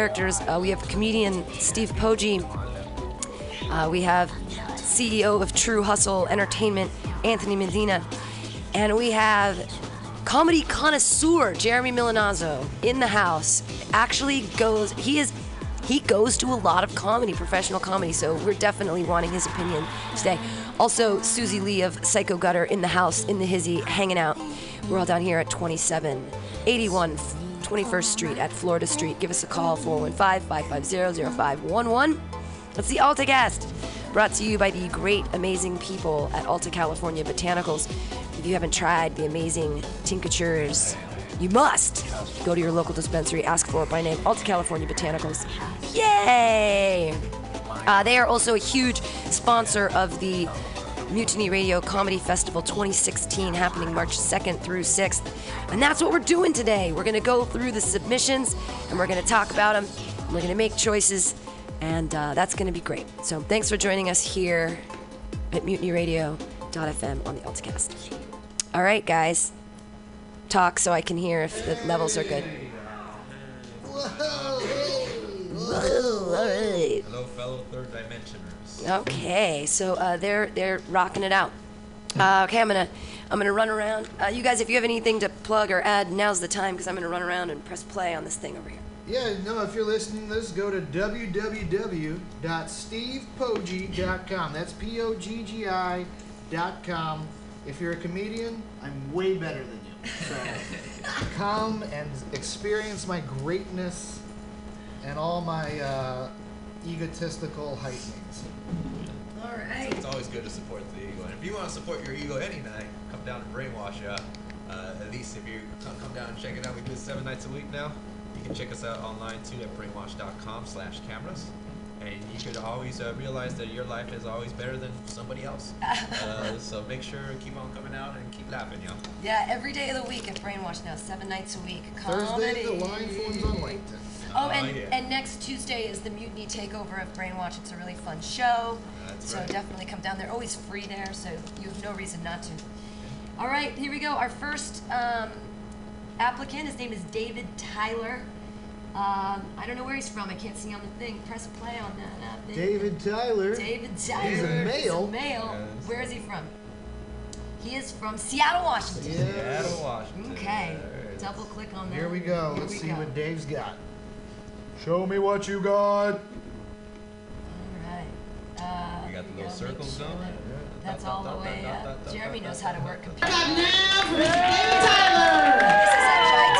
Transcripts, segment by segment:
characters. Uh, we have comedian Steve Poggi. Uh, we have CEO of True Hustle Entertainment, Anthony Medina. And we have comedy connoisseur Jeremy Milanazzo in the house. Actually goes, he is, he goes to a lot of comedy, professional comedy, so we're definitely wanting his opinion today. Also, Susie Lee of Psycho Gutter in the house, in the hizzy, hanging out. We're all down here at 2781 21st Street at Florida Street. Give us a call, 415 550 0511. That's the AltaCast, brought to you by the great, amazing people at Alta California Botanicals. If you haven't tried the amazing tinctures, you must go to your local dispensary, ask for it by name, Alta California Botanicals. Yay! Uh, they are also a huge sponsor of the Mutiny Radio Comedy Festival 2016 happening March 2nd through 6th. And that's what we're doing today. We're going to go through the submissions and we're going to talk about them. We're going to make choices, and uh, that's going to be great. So thanks for joining us here at mutinyradio.fm on the AltaCast. All right, guys. Talk so I can hear if the levels are good. Whoa, all right. Hello, fellow third dimensioners. Okay, so uh, they're they're rocking it out. Uh, okay, I'm gonna I'm gonna run around. Uh, you guys, if you have anything to plug or add, now's the time because I'm gonna run around and press play on this thing over here. Yeah, no, if you're listening to this, go to www.stevepoggi.com. That's P O G G I dot com. If you're a comedian, I'm way better than you. So come and experience my greatness and all my uh, egotistical heightenings. All right. It's always good to support the ego. And if you want to support your ego any night, come down and brainwash ya. Uh, at least if you come, come down and check it out, we do it seven nights a week now. You can check us out online too at brainwash.com slash cameras. And you could always uh, realize that your life is always better than somebody else. Uh, so make sure keep on coming out and keep laughing, y'all. Yeah, every day of the week at Brainwash now, seven nights a week. Thursday, the line forms on LinkedIn. Oh, Oh, and, yeah. and next Tuesday is the Mutiny Takeover of Brainwash. It's a really fun show. That's so right. definitely come down. They're always free there, so you have no reason not to. All right, here we go. Our first um, applicant, his name is David Tyler. Um, I don't know where he's from. I can't see on the thing. Press play on that. Uh. David Tyler. David Tyler. He's a male. male. Yes. Where is he from? He is from Seattle, Washington. Yeah. Seattle, Washington. Okay. Alright. Double click on that. Here we go. Here Let's we see go. what Dave's got. Show me what you got. All right. Uh, We got the little circles sure going. that- Yeah. That's all the way dot, up. dot, dot, Jeremy knows how to dot, work dot, computers. dot. This is Sunshine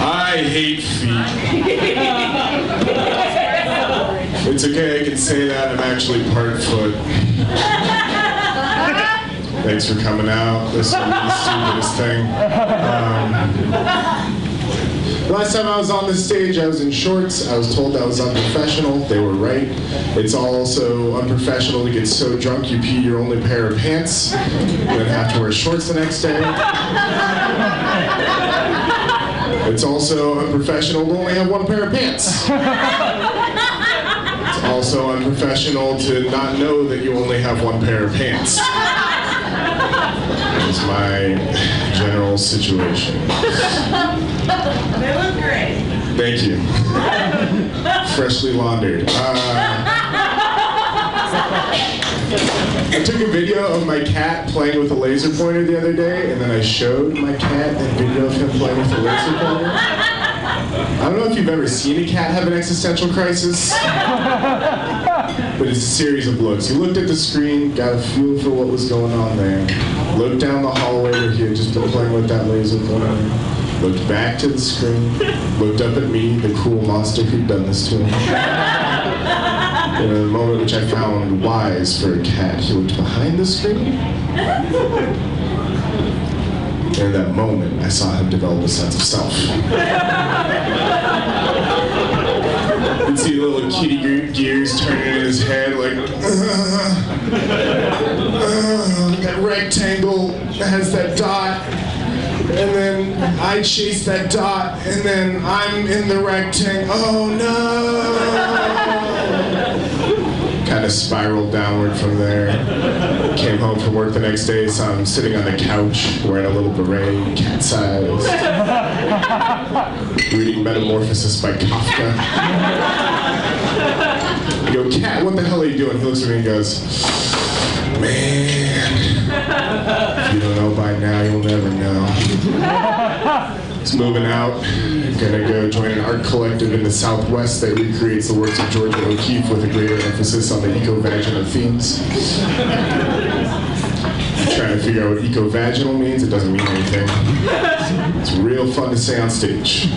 I hate feet. it's okay, I can say that. I'm actually part foot. Thanks for coming out. This is the stupidest thing. Um, last time I was on this stage, I was in shorts. I was told that was unprofessional. They were right. It's also unprofessional to get so drunk you pee your only pair of pants, and then have to wear shorts the next day. It's also unprofessional to only have one pair of pants. It's also unprofessional to not know that you only have one pair of pants. That's my general situation. They look great. Thank you. Freshly laundered. Uh, I took a video of my cat playing with a laser pointer the other day, and then I showed my cat that video of him playing with a laser pointer. I don't know if you've ever seen a cat have an existential crisis, but it's a series of looks. He looked at the screen, got a feel for what was going on there, looked down the hallway where he had just been playing with that laser pointer, looked back to the screen, looked up at me, the cruel monster who'd done this to him. In a moment which I found wise for a cat, he looked behind the screen. And in that moment, I saw him develop a sense of self. You see little kitty ge- gears turning in his head, like, "Uh, uh, that rectangle has that dot. And then I chase that dot, and then I'm in the rectangle. Oh no! Kind of of spiraled downward from there. Came home from work the next day, so I'm sitting on the couch wearing a little beret, cat size, reading Metamorphosis by Kafka. I go, Cat, what the hell are you doing? He looks at me and goes, Man, if you don't know by now, you'll never know. It's moving out. Gonna go join an art collective in the Southwest that recreates the works of Georgia O'Keeffe with a greater emphasis on the eco-vaginal themes. Trying to figure out what eco-vaginal means, it doesn't mean anything. It's real fun to say on stage.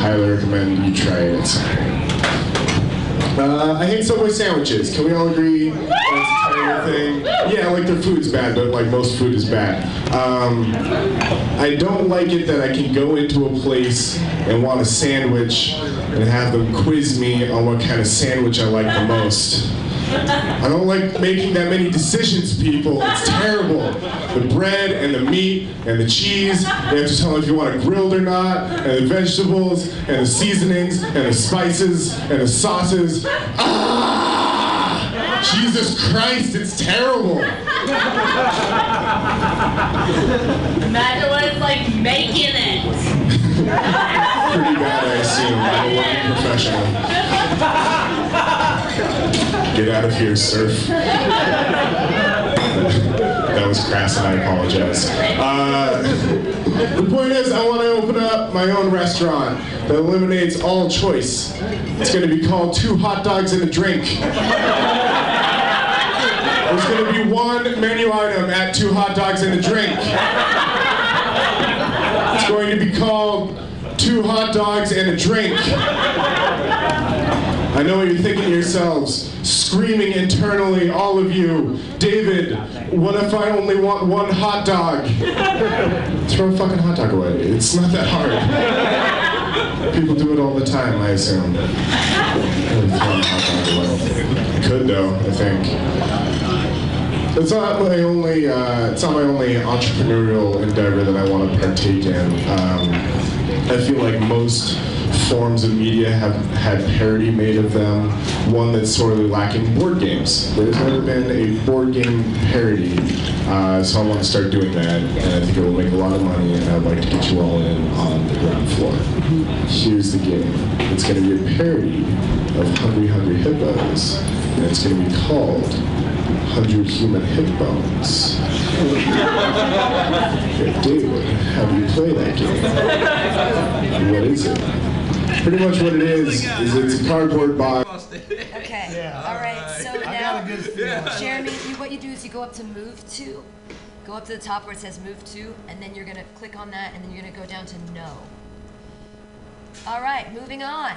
Highly recommend you try it. Uh, I hate Subway sandwiches. Can we all agree thing? Yeah, like their food's bad, but like most food is bad. Um, I don't like it that I can go into a place and want a sandwich and have them quiz me on what kind of sandwich I like the most. I don't like making that many decisions, people. It's terrible. The bread and the meat and the cheese, you have to tell them if you want it grilled or not, and the vegetables and the seasonings and the spices and the sauces. Ah! Jesus Christ, it's terrible. Imagine what it's like making it. Pretty bad, I assume. I don't want to be professional. Get out of here, surf. that was crass, and I apologize. Uh, the point is, I want to open up my own restaurant that eliminates all choice. It's going to be called Two Hot Dogs and a Drink. There's going to be one menu item at Two Hot Dogs and a Drink. It's going to be called Two Hot Dogs and a Drink. I know what you're thinking to yourselves, screaming internally, all of you, David, what if I only want one hot dog? Throw a fucking hot dog away. It's not that hard. People do it all the time, I assume. Could though, I think. It's not my only. Uh, it's not my only entrepreneurial endeavor that I want to partake in. Um, I feel like most forms of media have had parody made of them. One that's sorely lacking: board games. There's never been a board game parody, uh, so I want to start doing that, and I think it will make a lot of money. And I'd like to get you all in on the ground floor. Here's the game. It's going to be a parody of Hungry Hungry Hippos, and it's going to be called 100 human hip bones. David, how do you play that game? What is it? Pretty much what it is, is it's a cardboard box. Okay. Yeah. All right. So I now. Jeremy, you, what you do is you go up to move to, go up to the top where it says move to, and then you're gonna click on that, and then you're gonna go down to no. All right. Moving on.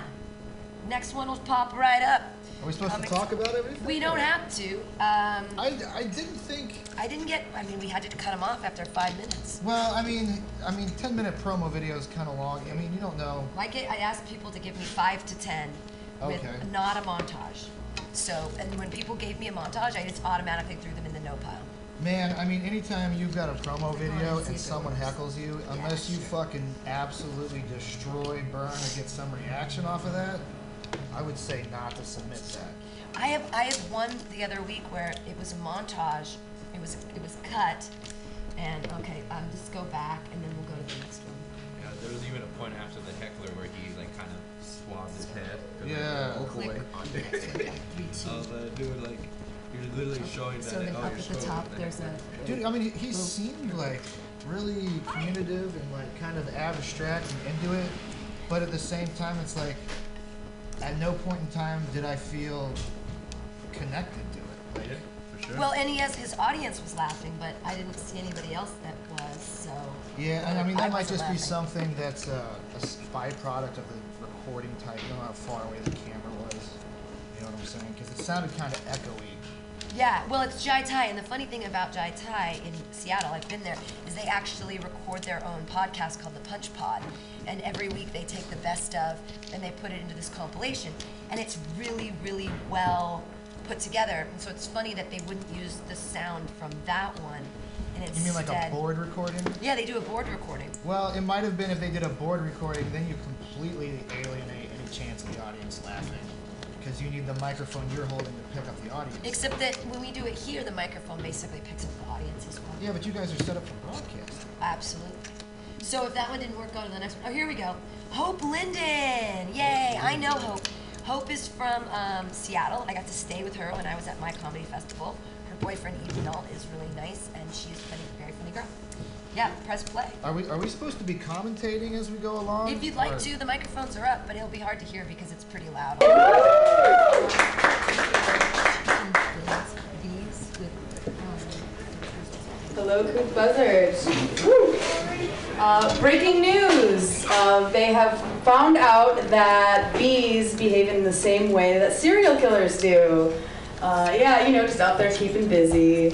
Next one will pop right up. Are we supposed Comics. to talk about everything? We don't have to. Um, I, I didn't think. I didn't get. I mean, we had to cut him off after five minutes. Well, I mean, I mean, 10 minute promo video is kind of long. I mean, you don't know. I get. I asked people to give me five to ten, with Okay. not a montage. So, and when people gave me a montage, I just automatically threw them in the no pile. Man, I mean, anytime you've got a promo video and someone heckles you, unless you fucking absolutely destroy, burn, or get some reaction off of that, I would say not to submit that. I have I have one the other week where it was a montage. It was it was cut, and okay, um, just go back and then we'll go to the next one. Yeah, there was even a point after the heckler where he like kind of swabbed his head. 'cause, like, Yeah. oh Click. boy. Three, two. I was like, dude, like, you're literally showing that. So like, then oh, up you're at the showing top, that. there's a Dude, I mean, he, he seemed like really communicative and like kind of abstract and into it, but at the same time, it's like at no point in time did I feel connected to it. Like, Yeah, for sure. well, and he has his audience was laughing, but I didn't see anybody else that was. So Yeah, and I mean that might wasn't just be something that's a, a s- byproduct of the recording type. You know how far away the camera was. You know what I'm saying? Because it sounded kind of echoey. Yeah, well, it's Jai Thai, and the funny thing about Jai Thai in Seattle, I've been there, is they actually record their own podcast called the Punch Pod, and every week they take the best of and they put it into this compilation, and it's really, really well put together. And so it's funny that they wouldn't use the sound from that one, and instead. You mean like a board recording? Yeah, they do a board recording. Well, it might have been if they did a board recording, then you completely alienate any chance of the audience laughing. Because you need the microphone you're holding to pick up the audience. Except that when we do it here, the microphone basically picks up the audience as well. yeah, but you guys are set up for broadcast. Absolutely. So if that one didn't work, go to the next one. Oh, here we go. Hope Linden. Yay! I know Hope. Hope is from um, Seattle. I got to stay with her when I was at my comedy festival. Her boyfriend Ethan Nault is really nice, and she's a very funny girl. Yeah, press play. Are we are we supposed to be commentating as we go along? If you'd like Or- to, the microphones are up, but it'll be hard to hear because it's pretty loud. Hello, Coop Buzzards. Uh, breaking news. Uh, they have found out that bees behave in the same way that serial killers do. Uh, yeah, you know, just out there keeping busy.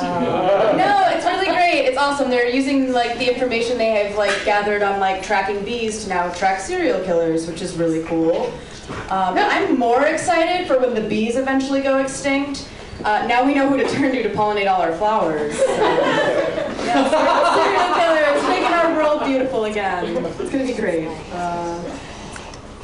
Uh, no, it's really great. It's awesome. They're using like the information they have like gathered on like tracking bees to now track serial killers, which is really cool. Um, I'm more excited for when the bees eventually go extinct. Uh, now we know who to turn to to pollinate all our flowers. serial killers making our world beautiful again. It's gonna be great. Uh,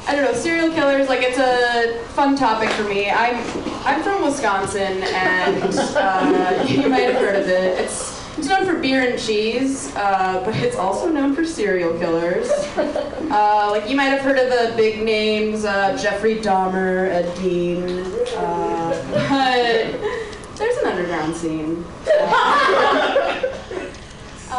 I don't know, serial killers, like it's a fun topic for me. I'm I'm from Wisconsin and uh, you might have heard of it. It's it's known for beer and cheese, uh, but it's also known for serial killers. Uh, like you might have heard of the big names, uh, Jeffrey Dahmer, Ed Gein, uh, but there's an underground scene.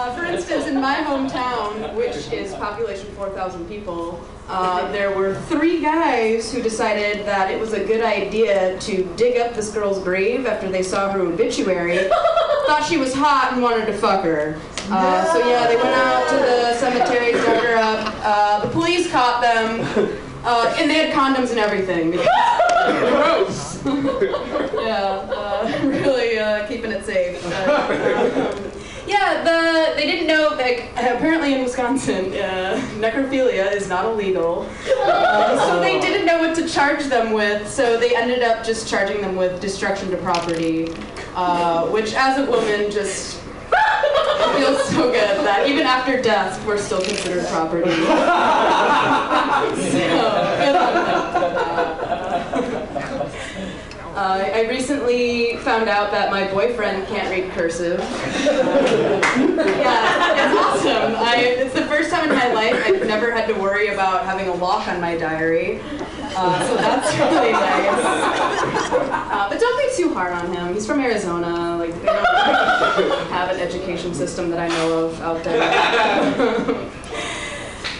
Uh, for instance, in my hometown, which is population 4,000 people, uh, there were three guys who decided that it was a good idea to dig up this girl's grave after they saw her obituary, thought she was hot and wanted to fuck her. Uh, so yeah, they went out to the cemetery, dug her up. Uh, the police caught them, uh, and they had condoms and everything. Gross. yeah, uh, really uh, keeping it safe. Yeah, the they didn't know. Like apparently in Wisconsin, uh, necrophilia is not illegal, uh, so they didn't know what to charge them with. So they ended up just charging them with destruction to property, uh, which, as a woman, just feels so good that even after death, we're still considered property. so, good on them. Uh, I recently found out that my boyfriend can't read cursive. yeah, it's awesome. I, it's the first time in my life I've never had to worry about having a lock on my diary. Uh, so that's really nice. Uh, but don't be too hard on him. He's from Arizona. Like they don't have an education system that I know of out there.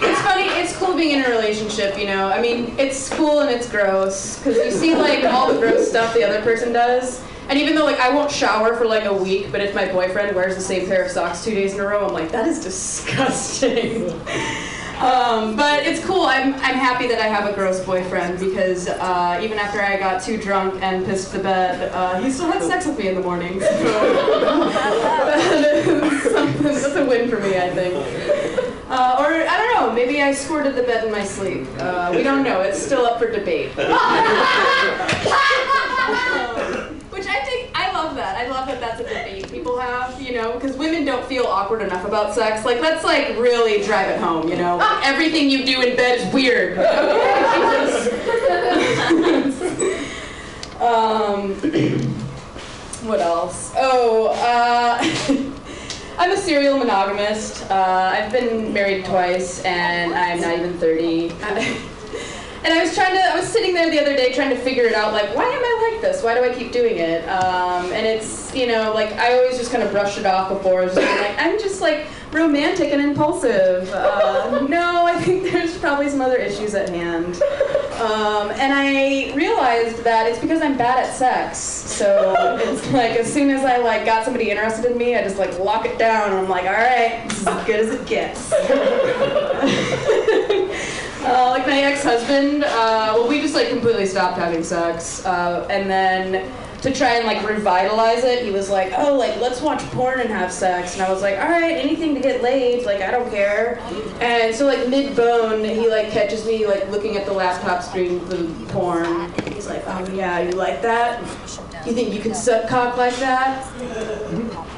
It's funny, it's cool being in a relationship, you know. I mean, it's cool and it's gross because you see like all the gross stuff the other person does. And even though like I won't shower for like a week, but if my boyfriend wears the same pair of socks two days in a row, I'm like, that is disgusting. um, but it's cool. I'm I'm happy that I have a gross boyfriend because uh, even after I got too drunk and pissed the bed, uh, he still had sex with me in the morning. So that's a win for me, I think. Uh, or I don't know, maybe I squirted the bed in my sleep. Uh, we don't know. It's still up for debate. Which I think I love that. I love that that's a debate people have, you know, because women don't feel awkward enough about sex. Like let's like really drive it home, you know. Like, everything you do in bed is weird. um, what else? Oh, uh. I'm a serial monogamist. Uh, I've been married twice, and I'm not even 30. and I was trying to, I was sitting there the other day trying to figure it out, like, why am I like this? Why do I keep doing it? Um, and it's, you know, like, I always just kind of brushed it off before. I was like, I'm just, like, romantic and impulsive. Uh, no, I think there's probably some other issues at hand. Um, and I realized that it's because I'm bad at sex. So it's like as soon as I like got somebody interested in me, I just like lock it down and I'm like, all right, this is as good as it gets. uh, like my ex-husband, uh, well, we just like completely stopped having sex, uh, and then to try and like revitalize it, he was like, oh, like let's watch porn and have sex, and I was like, all right, anything to get laid, like I don't care. And so like mid bone, he like catches me like looking at the laptop screen the porn. He's like, oh yeah, you like that? You think you can suck cock like that?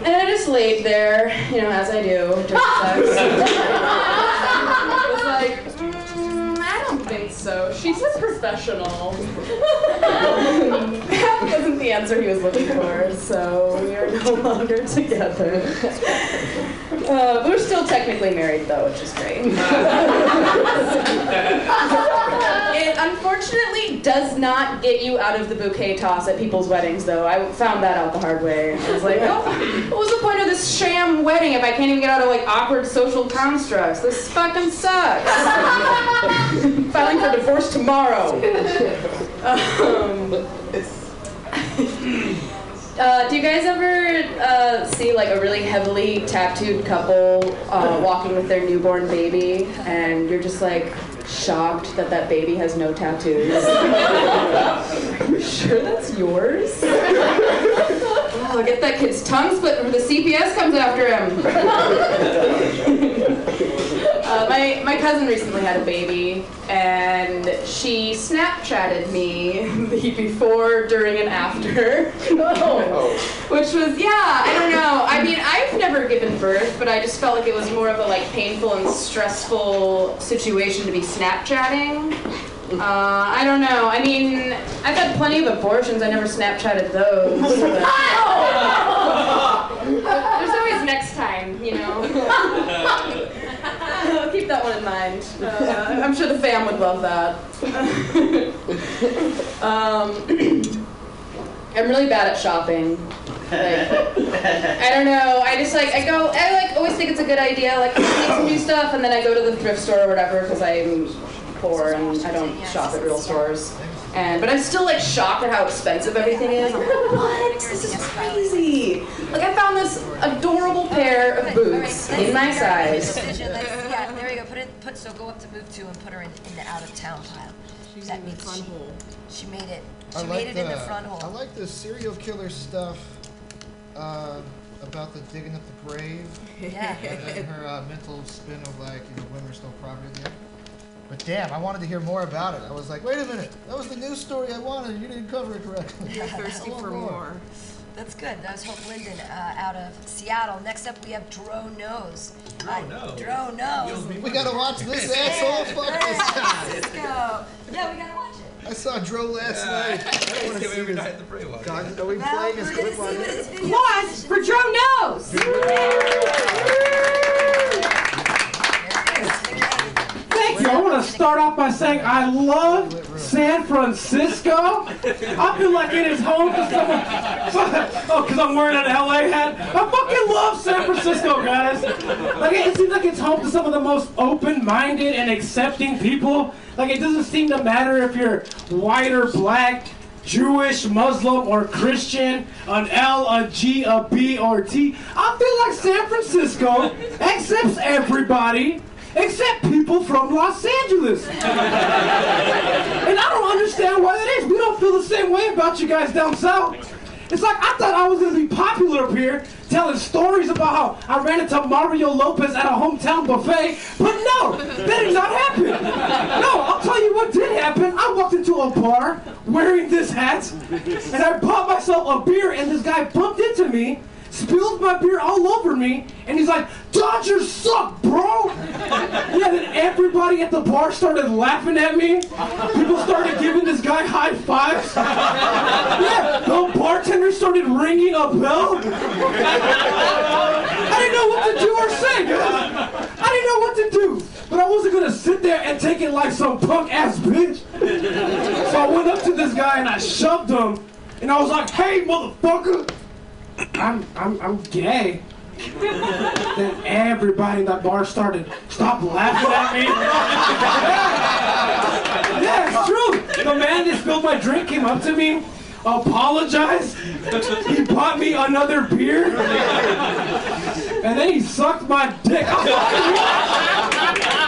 And I just laid there, you know, as I do, during sex. Was like, don't think so. She's a professional. that wasn't the answer he was looking for, so we are no longer together. Uh, we're still technically married, though, which is great. it unfortunately does not get you out of the bouquet toss at people's weddings, though. I found that out the hard way. I was like, oh, what was the point of this sham wedding if I can't even get out of like awkward social constructs? This fucking sucks. Filing for divorce tomorrow. Um, uh, do you guys ever uh, see like a really heavily tattooed couple uh, walking with their newborn baby, and you're just like shocked that that baby has no tattoos? Are you sure that's yours? Oh, get that kid's tongue split before the CPS comes after him. Uh, my, my cousin recently had a baby, and she Snapchatted me the before, during, and after. Which was, yeah, I don't know. I mean, I've never given birth, but I just felt like it was more of a like painful and stressful situation to be Snapchatting. Uh, I don't know. I mean, I've had plenty of abortions. I never Snapchatted those. but- There's always next time, you know. I'll keep that one in mind. Uh, I'm sure the fam would love that. um, I'm really bad at shopping. Like, I don't know. I just like I go. I like always think it's a good idea. Like I need some new stuff, and then I go to the thrift store or whatever because I'm poor and I don't shop at real stores. And but I'm still like shocked at how expensive everything is. I'm like, what? This is crazy. Like I found this adorable pair of boots in my size. Decision, Yeah, there you go. Put it. Put so go up to move to and put her in, in the out of town pile. that means she, she made it. She I made it the, in the front hole. I like the serial killer stuff uh, about the digging up the grave Yeah. and then her uh, mental spin of like, you know, women are still property there. But damn, I wanted to hear more about it. I was like, wait a minute, that was the news story I wanted. You didn't cover it correctly. You're thirsty for more. That's good. That was Hope Linden uh, out of Seattle. Next up, we have Dro Knows. Dro Uh, Knows? Dro Knows. We gotta watch this asshole. Fuck this guy. Let's go. Yeah, we gotta watch it. I saw Dro last night. I don't want to see every this. night at the brainwash. God, are we Well, playing we're his clip on what here? his video Plus, for Joe knows. Thank you. I want to start off by saying I love San Francisco. I feel like it is home to someone. Oh, because I'm wearing an LA hat. I fucking love San Francisco, guys. Like it seems like it's home to some of the most open-minded and accepting people. Like it doesn't seem to matter if you're white or black. Jewish, Muslim, or Christian, an L, a G, a B, or T. I feel like San Francisco accepts everybody except people from Los Angeles. and I don't understand why that is. We don't feel the same way about you guys down south. It's like I thought I was gonna be popular up here, telling stories about how I ran into Mario Lopez at a hometown buffet, but no, that did not happen. No, I'll tell you what did happen. I walked into a bar wearing this hat, and I bought myself a beer, and this guy bumped into me, spilled my beer all over me, and he's like, Dodgers suck, bro! Yeah, then everybody at the bar started laughing at me. People started giving this guy high fives. Yeah, the bartender started ringing a bell. I didn't know what to do or say, guys. I didn't know what to do. But I wasn't gonna sit there and take it like some punk ass bitch. So I went up to this guy and I shoved him. And I was like, hey, motherfucker. I'm, I'm, I'm gay. then everybody in that bar started stop laughing at me. yeah, it's true. The man that spilled my drink came up to me, apologized. He bought me another beer, and then he sucked my dick.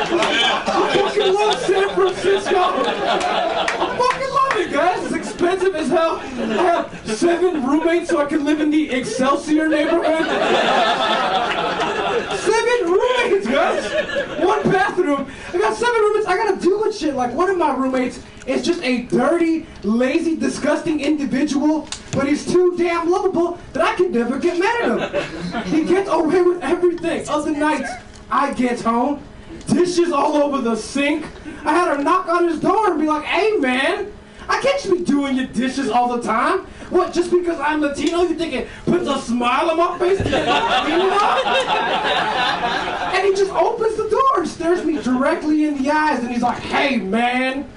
I fucking love San Francisco. I fucking love it, guys. It's expensive as hell. I have seven roommates so I can live in the Excelsior neighborhood. Seven roommates, guys. One bathroom. I got seven roommates. I gotta deal with shit. Like one of my roommates is just a dirty, lazy, disgusting individual, but he's too damn lovable that I can never get mad at him. He gets away with everything. Other nights, I get home dishes all over the sink. I had her knock on his door and be like, hey man, I can't just be doing your dishes all the time. What, just because I'm Latino, you think it puts a smile on my face? And he just opens the door and stares me directly in the eyes and he's like, hey man,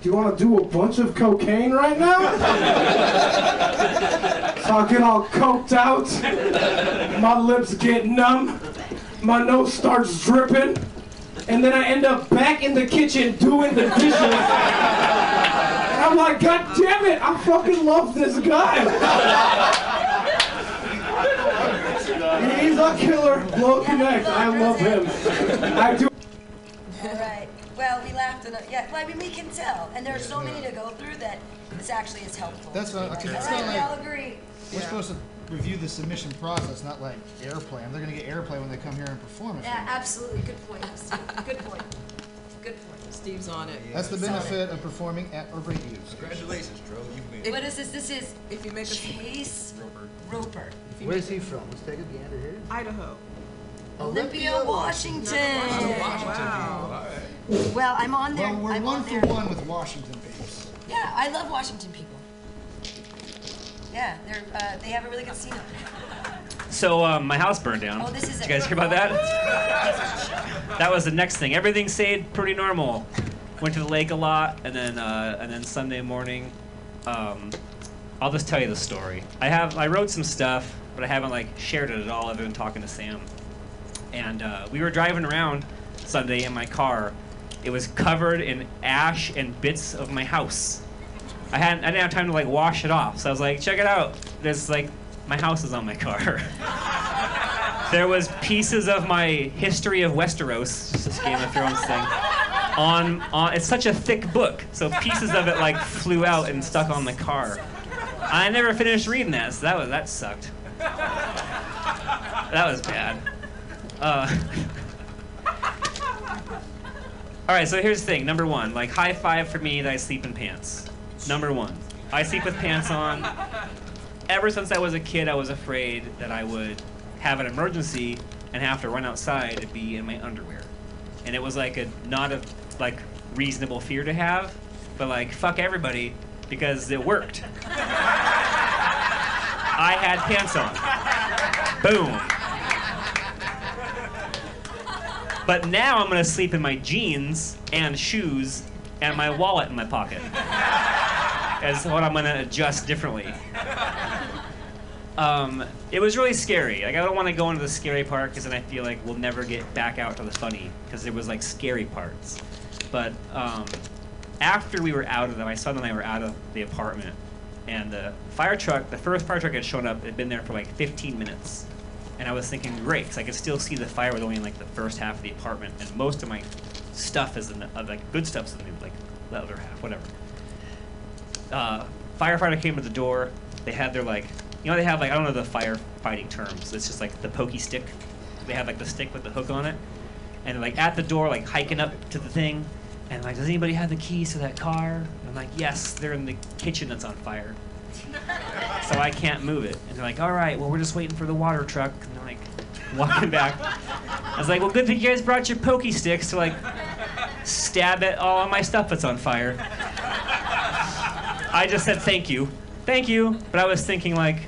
do you want to do a bunch of cocaine right now? so I get all coked out, my lips get numb, my nose starts dripping, and then I end up back in the kitchen doing the dishes. And I'm like, God damn it, I fucking love this guy. He's a killer. Blow connect. I love him. I do. All right. Well, we laughed enough. Yeah, well, I mean, we can tell. And there are so many to go through that this actually is helpful. That's what- okay, All it's right, not we all agree. We're supposed to review the submission process, not like airplay. And they're gonna get airplay when they come here and perform it. Yeah, absolutely. Good point, Steve. Good point. Good point. Steve's on it. That's the benefit of performing at a radio station. Congratulations, Dro. You win. What is this? This is If you make a Chase Roper. Where's he from? Let's take a gander here. Idaho. Olympia, Washington. Washington Wow. people. All right. Well, I'm on there. Well, we're I'm one on for there. one with Washington peeps. Yeah, I love Washington people. Yeah, they're uh, they have a really good scene up there. So um, my house burned down. Oh, this is Did you guys hear about that? That was the next thing. Everything stayed pretty normal. Went to the lake a lot, and then uh, and then Sunday morning, um, I'll just tell you the story. I have I wrote some stuff, but I haven't like shared it at all other than talking to Sam. And uh, we were driving around Sunday in my car. It was covered in ash and bits of my house. I hadn't I didn't have time to like wash it off, so I was like, check it out. There's like my house is on my car. there was pieces of my history of Westeros, this Game of Thrones thing. On, on it's such a thick book, so pieces of it like flew out and stuck on the car. I never finished reading that, so that was that sucked. That was bad. Uh, all right, so here's the thing. Number one, like high five for me that I sleep in pants. Number one, I sleep with pants on. Ever since I was a kid, I was afraid that I would have an emergency and have to run outside and be in my underwear. And it was like a not a like reasonable fear to have, but like fuck everybody because it worked. I had pants on. Boom. But now I'm gonna sleep in my jeans and shoes and my wallet in my pocket. As what I'm gonna adjust differently. Um, it was really scary. Like I don't want to go into the scary part because then I feel like we'll never get back out to the funny because there was like scary parts. But um, after we were out of them, my son and I were out of the apartment, and the fire truck, the first fire truck had shown up, had been there for like 15 minutes. And I was thinking, great, because I could still see the fire was only in like the first half of the apartment, and most of my stuff is in the uh, like good stuff's in the like the other half, whatever. Uh, firefighter came to the door. They had their like, you know, they have like I don't know the firefighting terms. It's just like the pokey stick. They have like the stick with the hook on it, and like at the door, like hiking up to the thing, and like, does anybody have the keys to that car? And I'm like, yes, they're in the kitchen that's on fire so I can't move it. And they're like, all right, well, we're just waiting for the water truck. And they're like, walking back. I was like, well, good thing you guys brought your pokey sticks to like stab at all of my stuff that's on fire. I just said thank you, thank you, but I was thinking like,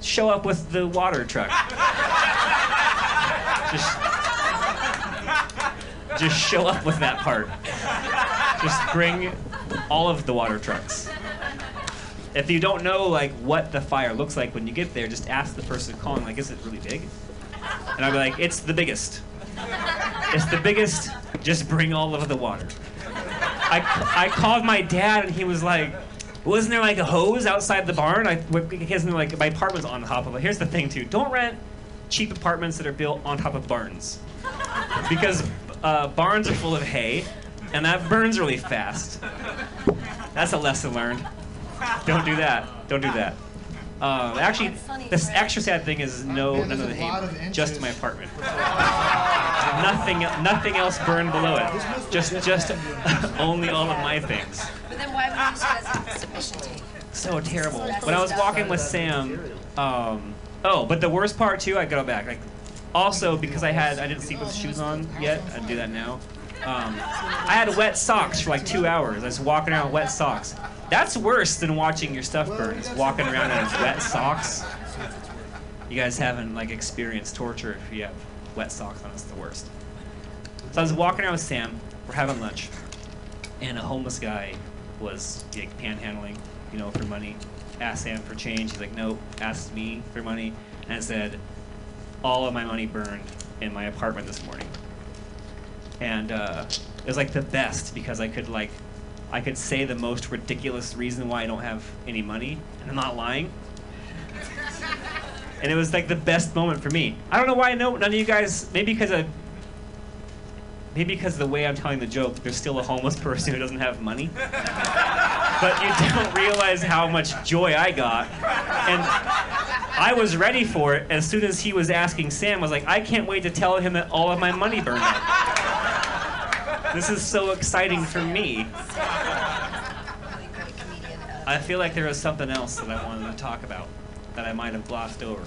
show up with the water truck. Just, just show up with that part. Just bring all of the water trucks. If you don't know like what the fire looks like when you get there, just ask the person calling, like, is it really big? And I'll be like, it's the biggest. It's the biggest. Just bring all of the water. I, I called my dad and he was like, wasn't there like a hose outside the barn? I because like my apartment's on top of it. Here's the thing too: don't rent cheap apartments that are built on top of barns, because uh, barns are full of hay, and that burns really fast. That's a lesson learned. Don't do that. Don't do that. Um, actually, this extra sad thing is no Man, none of the a lot of hay, just my apartment. nothing, nothing else burned below it. Just, just only all of my things. But then why would you use it as a submission tape? So terrible. When I was walking with Sam, um, oh, but the worst part too, I go back. Like, also because I had I didn't sleep with shoes on yet. I do that now. Um, I had wet socks for like two hours. I was walking around with wet socks. That's worse than watching your stuff burn. Is walking around in wet socks. You guys haven't like experienced torture if you have wet socks on. It's the worst. So I was walking around with Sam. We're having lunch, and a homeless guy was like panhandling, you know, for money. Asked Sam for change. He's like, nope. Asked me for money, and I said, all of my money burned in my apartment this morning. And uh, it was like the best because I could like, I could say the most ridiculous reason why I don't have any money, and I'm not lying. And it was like the best moment for me. I don't know why I know none of you guys. Maybe because of maybe because the way I'm telling the joke, there's still a homeless person who doesn't have money. but you don't realize how much joy I got. And I was ready for it as soon as he was asking Sam, I was like, I can't wait to tell him that all of my money burned. This is so exciting for me. I feel like there was something else that I wanted to talk about that I might have glossed over.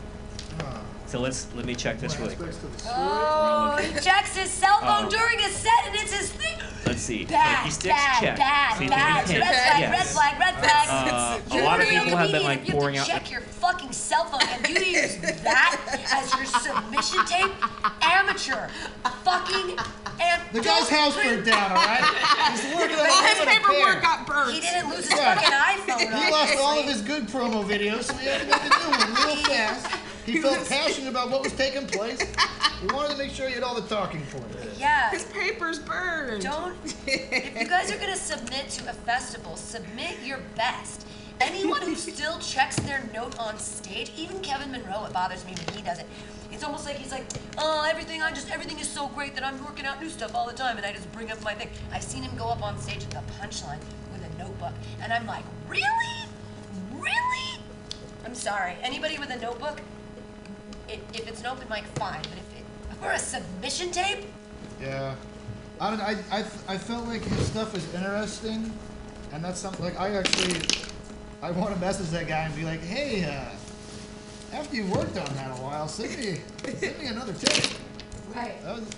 So let's let me check this really quick. Aspects of the story. Oh, he checks his cell phone Oh. during a set, and it's his thing. Let's see. Bad, Sticks, bad, check. bad, See, bad. maybe Red hint. flag, red flag, red flag. Uh, a lot of people have been like pouring out. to check your fucking cell phone and you use that as your submission tape. Amateur, fucking am- The guy's house burnt down, all right? He's working on His paperwork got burnt. He didn't lose his Yeah. fucking iPhone. He lost all of his good promo videos, so he had to make a new one real fast. He felt passionate about what was taking place. He wanted to make sure he had all the talking points. Yeah. His paper's burned. Don't. If you guys are gonna submit to a festival, submit your best. Anyone who still checks their note on stage, even Kevin Monroe, it bothers me when he does it. It's almost like he's like, oh, everything, I just, everything is so great that I'm working out new stuff all the time, and I just bring up my thing. I've seen him go up on stage with the punchline with a notebook, and I'm like, really, really? I'm sorry. Anybody with a notebook, it, if it's an open mic, fine. But if it, for a submission tape, Yeah. I don't. I, I, I felt like his stuff is interesting, and that's something like I actually, I want to message that guy and be like, hey, uh, after you worked on that a while, send me, send me another tape. right? That was,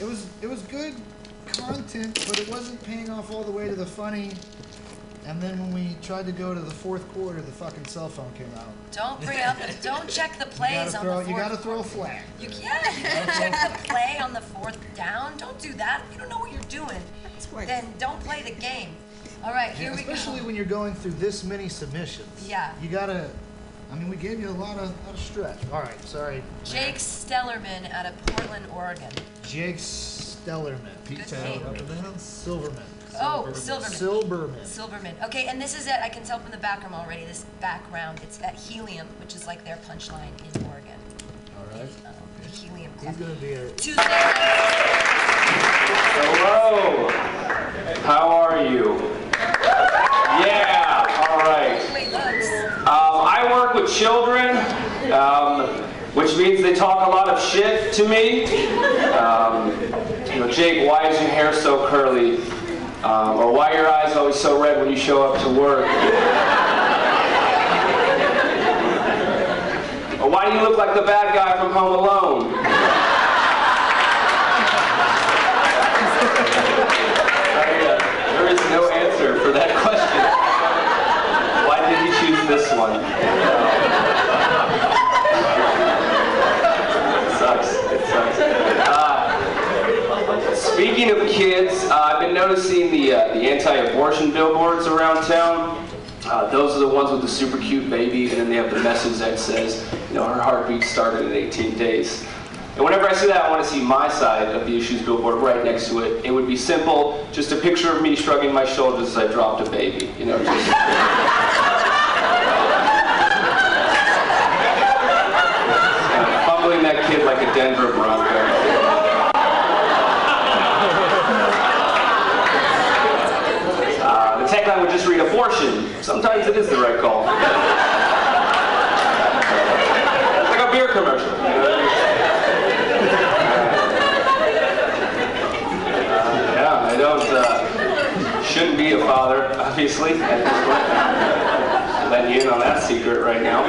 it was, it was good content, but it wasn't paying off all the way to the funny. And then when we tried to go to the fourth quarter, the fucking cell phone came out. Don't bring up. Don't check the plays gotta on throw, the you fourth. gotta throw a flag. You yeah, you gotta check the play on the fourth down. Don't do that. If you don't know what you're doing, right. then don't play the game. All right, here we Especially go. Especially when you're going through this many submissions. Yeah. You gotta. I mean, we gave you a lot of, lot of stretch. All right, sorry. Jake Stellerman out of Portland, Oregon. Jake Stellerman. Good name. Silverman. Oh, Silverman. Silberman. Silverman. Okay, and this is it. I can tell from the background already. This background, it's at Helium, which is like their punchline in Oregon. All right. Um, the Helium He's Club. gonna be a. Tuesday. Hello. How are you? Yeah. All right. Um, I work with children, um, which means they talk a lot of shit to me. Um, you know, Jake, why is your hair so curly? Um, or why are your eyes always so red when you show up to work? or why do you look like the bad guy from Home Alone? I, uh, there is no answer for that question. Why did you choose this one? It sucks. It sucks. Uh, speaking of kids, uh, I've been noticing the uh, the anti-abortion billboards around town. Uh, those are the ones with the super cute baby, and then they have the message that says, you know, her heartbeat started at 18 days. And whenever I see that, I want to see my side of the issues billboard right next to it. It would be simple, just a picture of me shrugging my shoulders as I dropped a baby. You know, fumbling that kid like a Denver Bronco. Uh, the tagline would just read abortion. Sometimes it is the right call. Like a beer commercial. Uh, yeah, I don't, uh, shouldn't be a father, obviously, at this point. Letting you in on that secret right now.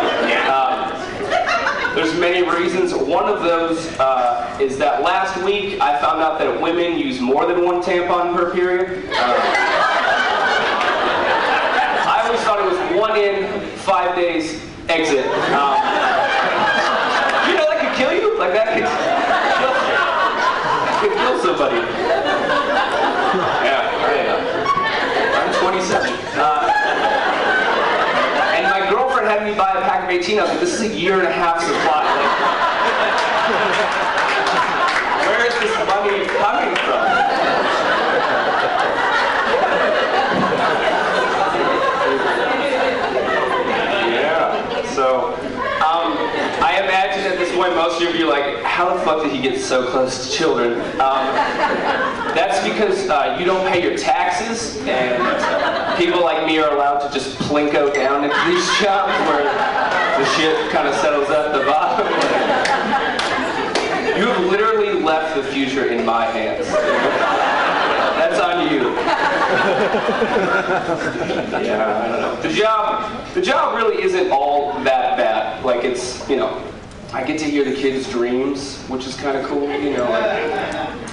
Um, There's many reasons. One of those uh, is that last week I found out that women use more than one tampon per period. Uh, I always thought it was one in, five days, exit. Um, you know that could kill you? Like that could kill, could kill somebody. Yeah, yeah. I'm 27. Uh, and my girlfriend had me buy a pack of 18. I was like, this is a year and a half supply. Like, where is this money coming from? Yeah. So, um, I imagine at this point most of you are like, how the fuck did he get so close to children? Um, that's because uh, you don't pay your taxes, and people like me are allowed to just plinko down into these jobs where the shit kind of settles at the bottom. you have literally left the future in my hands. That's on you. yeah, I don't know. The job, the job really isn't all that bad. Like it's, you know, I get to hear the kids' dreams, which is kind of cool. You know, like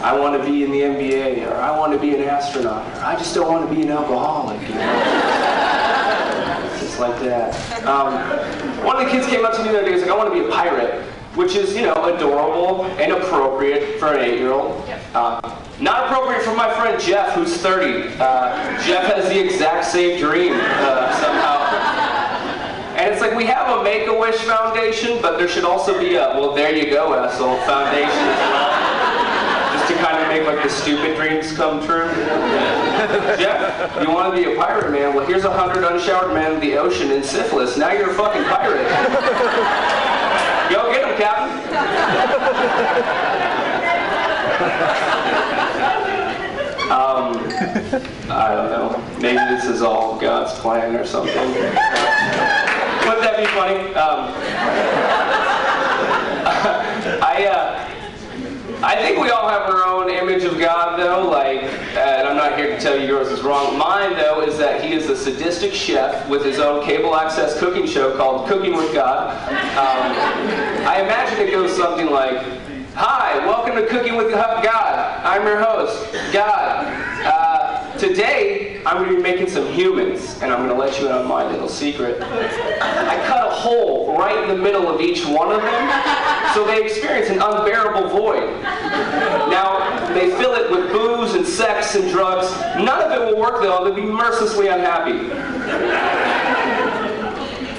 I want to be in the NBA, or I want to be an astronaut, or I just don't want to be an alcoholic. You know? Just like that. Um, one of the kids came up to me the other day. He's like, "I want to be a pirate," which is, you know, adorable and appropriate for an eight-year-old. Uh, not appropriate for my friend Jeff, who's 30. Uh, Jeff has the exact same dream uh, somehow. And it's like we have a Make-A-Wish Foundation, but there should also be a, well, there you go, asshole, foundation as well. Just to kind of make like the stupid dreams come true. Jeff, you want to be a pirate, man? Well, here's a hundred unshowered men in the ocean in syphilis. Now you're a fucking pirate. Go get him, Captain. Um, I don't know. Maybe this is all God's plan or something. Wouldn't that be funny? Um, I, uh, I think we all have our own image of God, though. Like, and I'm not here to tell you yours is wrong. Mine, though, is that he is a sadistic chef with his own cable access cooking show called Cooking with God. Um, I imagine it goes something like. Hi, welcome to Cooking with God. I'm your host, God. Uh, today, I'm going to be making some humans, and I'm going to let you in on my little secret. I cut a hole right in the middle of each one of them, so they experience an unbearable void. Now, they fill it with booze and sex and drugs. None of it will work, though. They'll be mercilessly unhappy.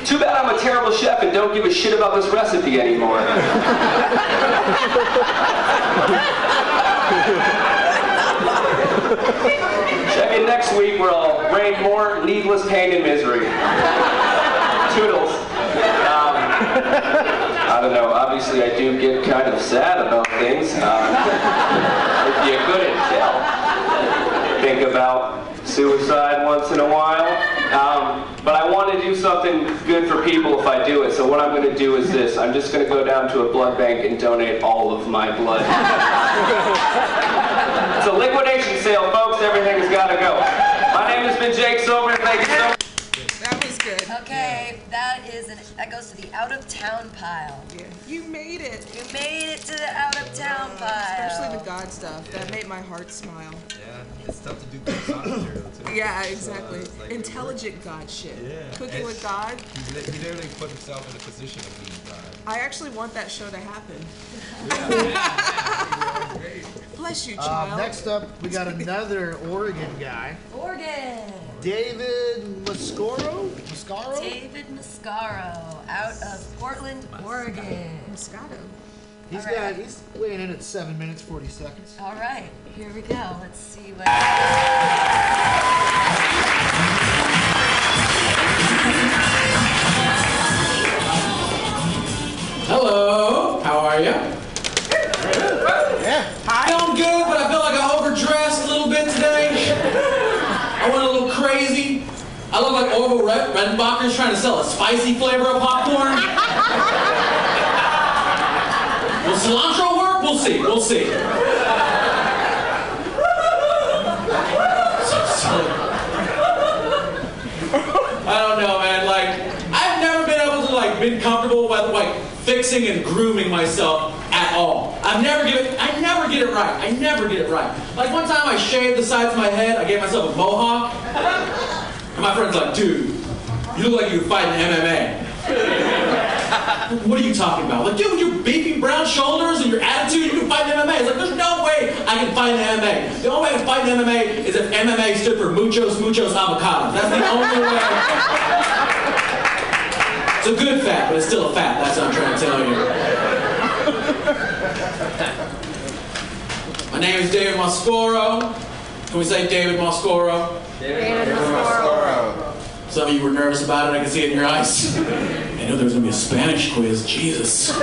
Too bad I'm a terrible chef and don't give a shit about this recipe anymore. Next week I'll rain more needless pain and misery. Toodles. Um, I don't know. Obviously, I do get kind of sad about things. Um, if you couldn't tell, think about suicide once in a while. Um, but I want to do something good for people if I do it. So what I'm going to do is this. I'm just going to go down to a blood bank and donate all of my blood. it's a liquidation sale, folks. Everything's got to go. My name has been Jake Silver. Thank you so much. That was good. Okay, that is an, that goes to the out of town pile. Yeah, you made it. You made it to the out of town pile. Especially the God stuff. That made my heart smile. Yeah, it's tough to do good song material too. Yeah, So, uh, exactly. like- Intelligent God shit. Yeah. Cooking And with God. He, literally put himself in a position of being God. I actually want that show to happen. Bless you, Uh, child. next up, we got another Oregon guy, Oregon. David Mascaro. Mascaro. David Mascaro out of Portland, Oregon. Moscato. He's All right. got. He's weighing in at seven minutes forty seconds. All right, here we go. Let's see what. Hello, how are you? Yeah. Hi. Feeling good, but I feel like I overdressed a little bit today. I went a little crazy. I look like Orville Red- Redenbacher's trying to sell a spicy flavor of popcorn. Will cilantro work? We'll see. We'll see. I don't know, man. Like, I've never been able to like been comfortable with like fixing and grooming myself at all. I never get it. I never get it right. I never get it right. Like one time, I shaved the sides of my head. I gave myself a mohawk, and my friend's like, "Dude, you look like you could fight in MMA." what are you talking about? Like, dude, your beefy brown shoulders and your attitude, you can fight MMA. It's like, there's no way I can fight in MMA. The only way can fight in MMA is if MMA stood for muchos, muchos avocados. That's the only way. It's a good fat, but it's still a fat. That's what I'm trying to tell you. My name is David Mascorro. Can we say David Mascorro? David Mascorro. Some of you were nervous about it. I can see it in your eyes. I knew there was going to be a Spanish quiz. Jesus.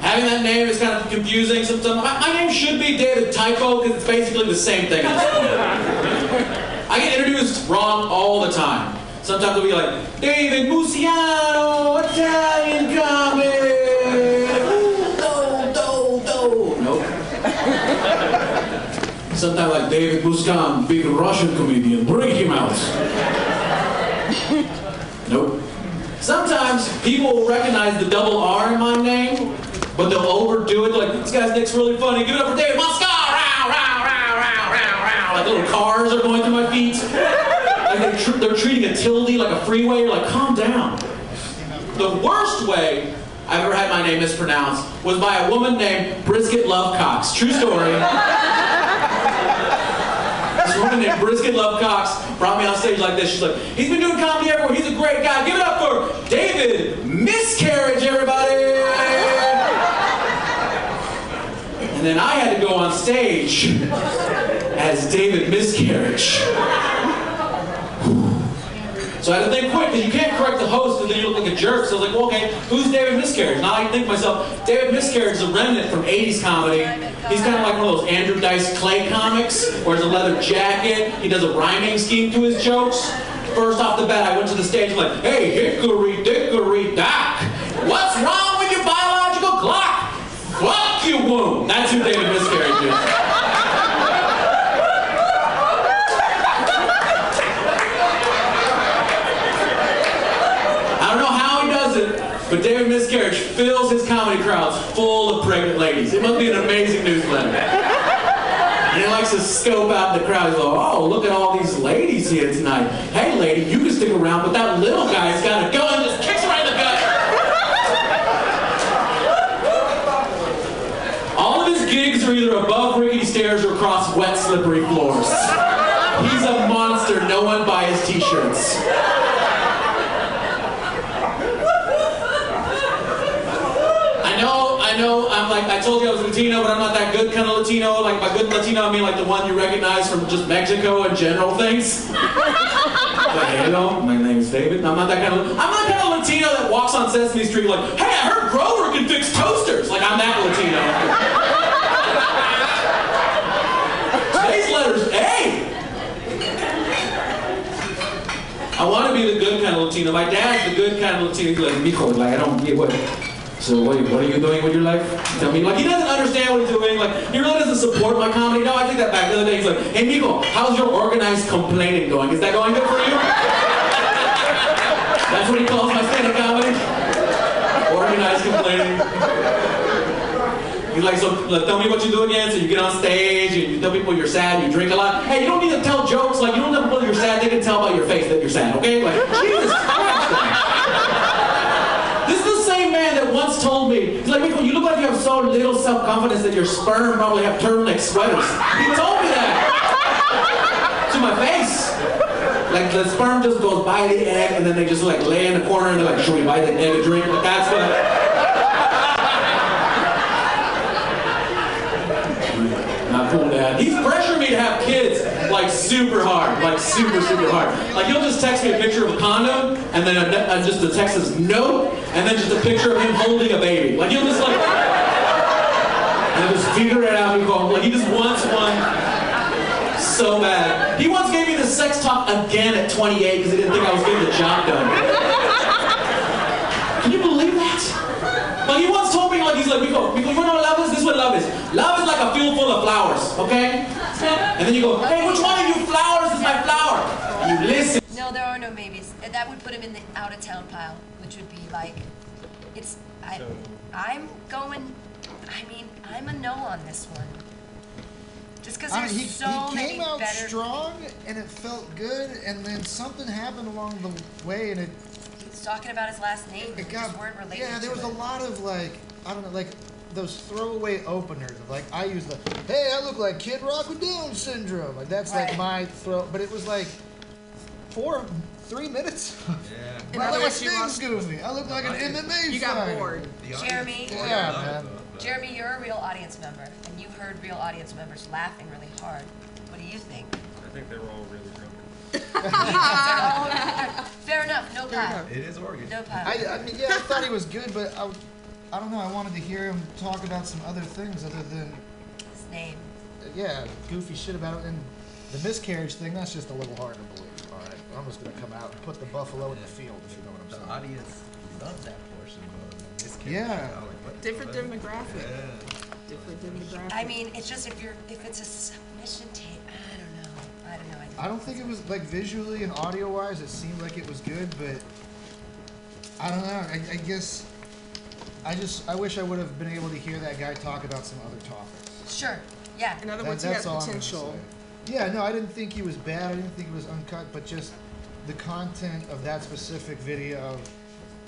Having that name is kind of confusing. Sometimes my, my name should be David Typo because it's basically the same thing. at this point. I get introduced wrong all the time. Sometimes it'll be like David Musiano, Italian comic. Do, do, do. Nope. Sometimes like David Muskan, big Russian comedian, bring him out. nope. Sometimes people will recognize the double R in my name, but they'll overdo it. Like this guy's nick's really funny. Give it up for David Muskan. Little cars are going through my feet. Like they're, tr- they're treating a tilde like a freeway. Like, calm down. The worst way I've ever had my name mispronounced was by a woman named Brisket Lovecox. True story. This woman named Brisket Lovecox brought me on stage like this. She's like, he's been doing comedy everywhere. He's a great guy. Give it up for David Miscarriage, everybody. And then I had to go on stage as David Miscarriage. So I had to think quick, because you can't correct the host and then you look like a jerk. So I was like, well, okay, who's David Miscarriage? Now I think to myself, David Miscarriage is a remnant from 80s comedy. He's kind of like one of those Andrew Dice Clay comics, wears a leather jacket, he does a rhyming scheme to his jokes. First off the bat, I went to the stage like, hey, hickory dickory dock, what's wrong with your biological clock? Fuck you, womb. That's who David Miscarriage is. I don't know how he does it, but David Miscarriage fills his comedy crowds full of pregnant ladies. It must be an amazing newsletter. And he likes to scope out the crowd. He's like, oh, look at all these ladies here tonight. Hey, lady, you can stick around, but that little guy's got go and just kicks her right in the gut. All of his gigs are either above rickety stairs or across wet, slippery floors. He's a monster. No one buys t-shirts. I know, I'm like, I told you I was Latino, but I'm not that good kind of Latino. Like, by good Latino, I mean like the one you recognize from just Mexico and general things. like, hello, my name is David. I'm not that kind of, I'm not kind of Latino that walks on Sesame Street like, hey, I heard Grover can fix toasters. Like, I'm that Latino. Today's letters A. I want to be the good kind of Latino. My dad's the good kind of Latino. He's like, mijo, like, I don't get what. So what, what are you doing with your life? Tell me, like he doesn't understand what he's doing. Like he really doesn't support my comedy. No, I take that back. The other day he's like, "Hey, Nico, how's your organized complaining going? Is that going good for you?" That's what he calls my stand-up comedy. Organized complaining. He's like, so like, tell me what you do again. So you get on stage and you tell people you're sad, you drink a lot. Hey, you don't need to tell jokes. Like you don't tell people you're sad. They can tell by your face that you're sad. Okay? Like Jesus Christ. This is the same man that once told me, he's like, Michael, you look like you have so little self-confidence that your sperm probably have turtleneck sweaters. He told me that. to my face. Like the sperm just goes by the egg and then they just like lay in the corner and they're like, should we buy the egg a drink? Like that's what Not cool, Dad. He's to have kids like super hard, like super, super hard. Like he'll just text me a picture of a condom and then a, uh, a, just the text says no, and then just a picture of him holding a baby. Like he'll just like, and just figure it out. Like he just wants one so bad. He once gave me the sex talk again at 28 because he didn't think I was getting the job done. Can you believe that? Like he once told me, like he's like, Miko, Miko, you know what love is? This is what love is. Love is like a field full of flowers, okay? And then you go, hey, which one of you flowers is my flower? And you listen. No, there are no maybes. Uh, That would put him in the out of town pile, which would be like, it's, I, I'm going, I mean, I'm a no on this one. Just because I there's mean, he, so he many came out better. strong and it felt good, and then something happened along the way, and it He was talking about his last name. it we got just weren't related yeah. There to was it. a lot of like I don't know, like those throwaway openers. Of like I use the hey, I look like Kid Rock with Down syndrome. Like that's Right. like my throw, but it was like four, three minutes. Yeah. In My other little words, you Sting's lost- goofy. I look like an MMA You got fighter. bored. Jeremy? the Yeah, man. it, Jeremy, you're a real audience member, and you've heard real audience members laughing really hard. What do you think? I think they were all really drunk. Fair enough, no pile. It is Oregon. No pile. I, I mean, yeah, I thought he was good, but I, I don't know. I wanted to hear him talk about some other things other than His name. yeah, goofy shit about it. And the miscarriage thing, that's just a little hard to believe. All right, I'm just gonna come out and put the buffalo in the field, if you know what I'm The saying. audience loved that portion of this Yeah. I was like, what? Different What? demographic. Yeah. Different demographic. I mean, it's just if you're if it's a submission tape, I don't know. I don't know. I don't think it was like visually and audio wise, it seemed like it was good, but I don't know. I, I guess I just I wish I would have been able to hear that guy talk about some other topics. Sure. Yeah. In other That- words, he has that's all I'm gonna potential. say. Yeah, no, I didn't think he was bad. I didn't think he was uncut, but just the content of that specific video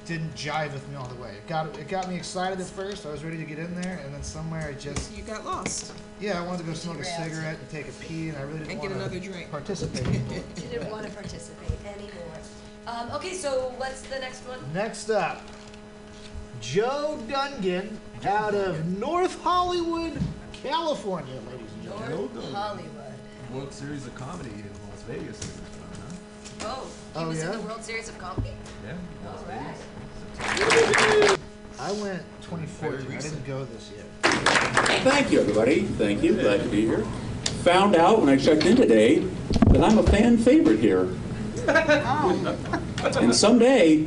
didn't jive with me all the way. It got it got me excited at first. I was ready to get in there, and then somewhere I just You got lost. yeah, I wanted to go smoke a Derailed. cigarette and take a pee, and I really didn't And want get to another drink. participate. Didn't want to participate anymore. Um, okay, so what's the next one? Next up, Joe Dungan out of North Hollywood, California, ladies and gentlemen. North Hollywood. World Series of Comedy in Las Vegas is fun, Oh, he Oh, was in yeah? the World Series of Comedy. Yeah. Las All Vegas. right. I went 2014. I didn't go this year. Thank you, everybody. Thank you. Glad to be here. Found out when I checked in today that I'm a fan favorite here. Oh. And someday,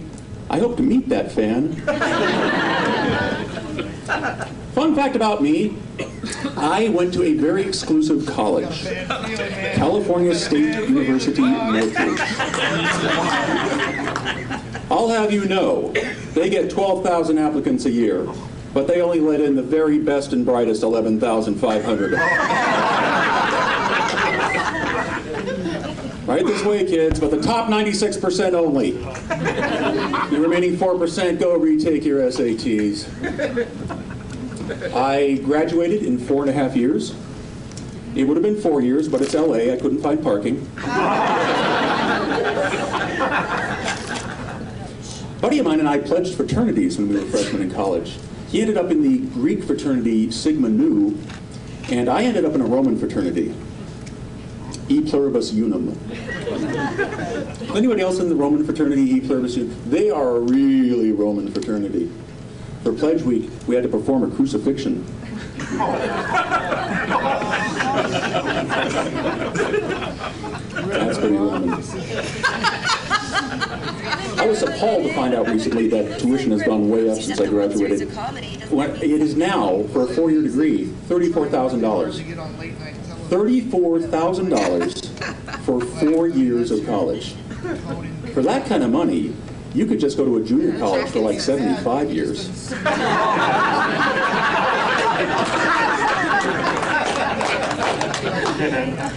I hope to meet that fan. Fun fact about me I went to a very exclusive college, California State University, Northridge. I'll have you know, they get 12,000 applicants a year, but they only let in the very best and brightest 11,500. Right this way, kids, but the top 96% only. The remaining 4% go retake your SATs. I graduated in four and a half years. It would have been four years, but it's LA. I couldn't find parking. buddy of mine and I pledged fraternities when we were freshmen in college. He ended up in the Greek fraternity Sigma Nu, and I ended up in a Roman fraternity, E pluribus unum. Anybody else in the Roman fraternity, E pluribus unum? They are a really Roman fraternity. For Pledge Week, we had to perform a crucifixion. That's pretty Roman. I was appalled to find out recently that tuition has gone way up since I graduated. It is now, for a four-year degree, thirty-four thousand dollars. To get on late night television. Thirty-four thousand dollars for four years of college. For that kind of money, you could just go to a junior college for like seventy-five years.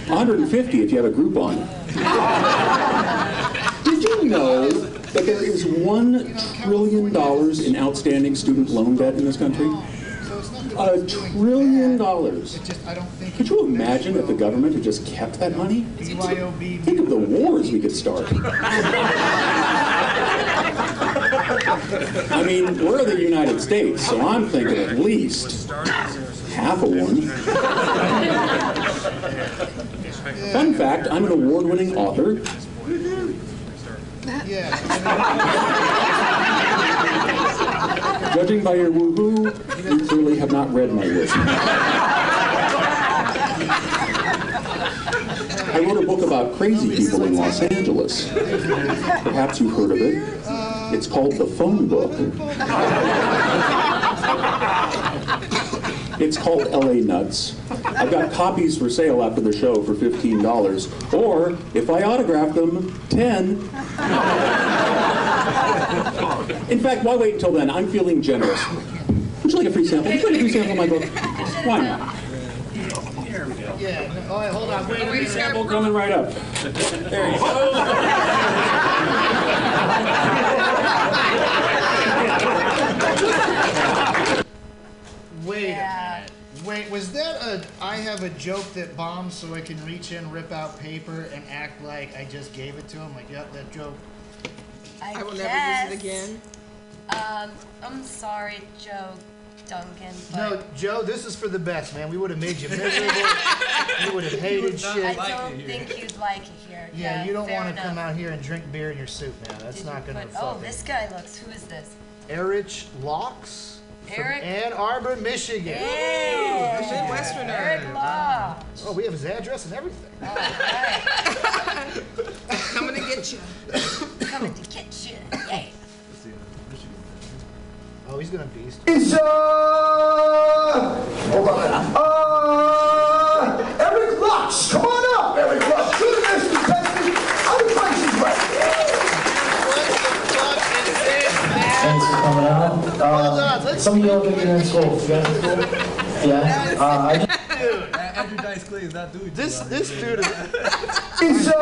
hundred and fifty if you have a Groupon. Did you know that there is one trillion dollars in outstanding student loan debt in this country? So it's not that A trillion dollars. It just I don't think. Could you imagine if the government had just kept that money? BYOB. Think of the wars we could start. I mean, we're the United States, so I'm thinking at least half of one. Fun fact, I'm an award-winning author. Yeah. Judging by your woohoo, you clearly have not read my work. I wrote a book about crazy people in Los Angeles. Perhaps you've heard of it. It's called The Phone Book. It's called LA Nuts. I've got copies for sale after the show for $15. Or, if I autograph them, 10 In fact, why wait until then? I'm feeling generous. Would you like a free sample? Would you like a free sample of my book? Why not? There we go. Yeah. Oh, hold on. Wait sample coming right up. There you go. Wait. Wait, was that a I have a joke that bombs so I can reach in, rip out paper, and act like I just gave it to him? Like, yep, that joke. I, will guess. never use it again. Um, I'm sorry, Joe Duncan, but No, Joe, this is for the best, man. We would have made you miserable. you would have hated shit. I shit. don't think you'd like it here. Yeah, you don't want to come out here and drink beer in your suit, man. That's Did not gonna put- fucking. Oh, this guy looks. Who is this? Erich Locks from Eric? Ann Arbor, Michigan. Yeah. Midwesterner. Eric Law. Oh, we have his address and everything. Coming to get you. Coming to get you. Yeah. Oh, he's gonna beast. Is, uh, hold on. Uh, Eric Lux, come on up, Eric Lux. Do the best you can. Other places right. Thanks for coming out. Uh, some of you look like you're in school. You guys in school? Yeah. Uh, I just, Andrew Dice Clay is not doing This this dude is. Is, uh,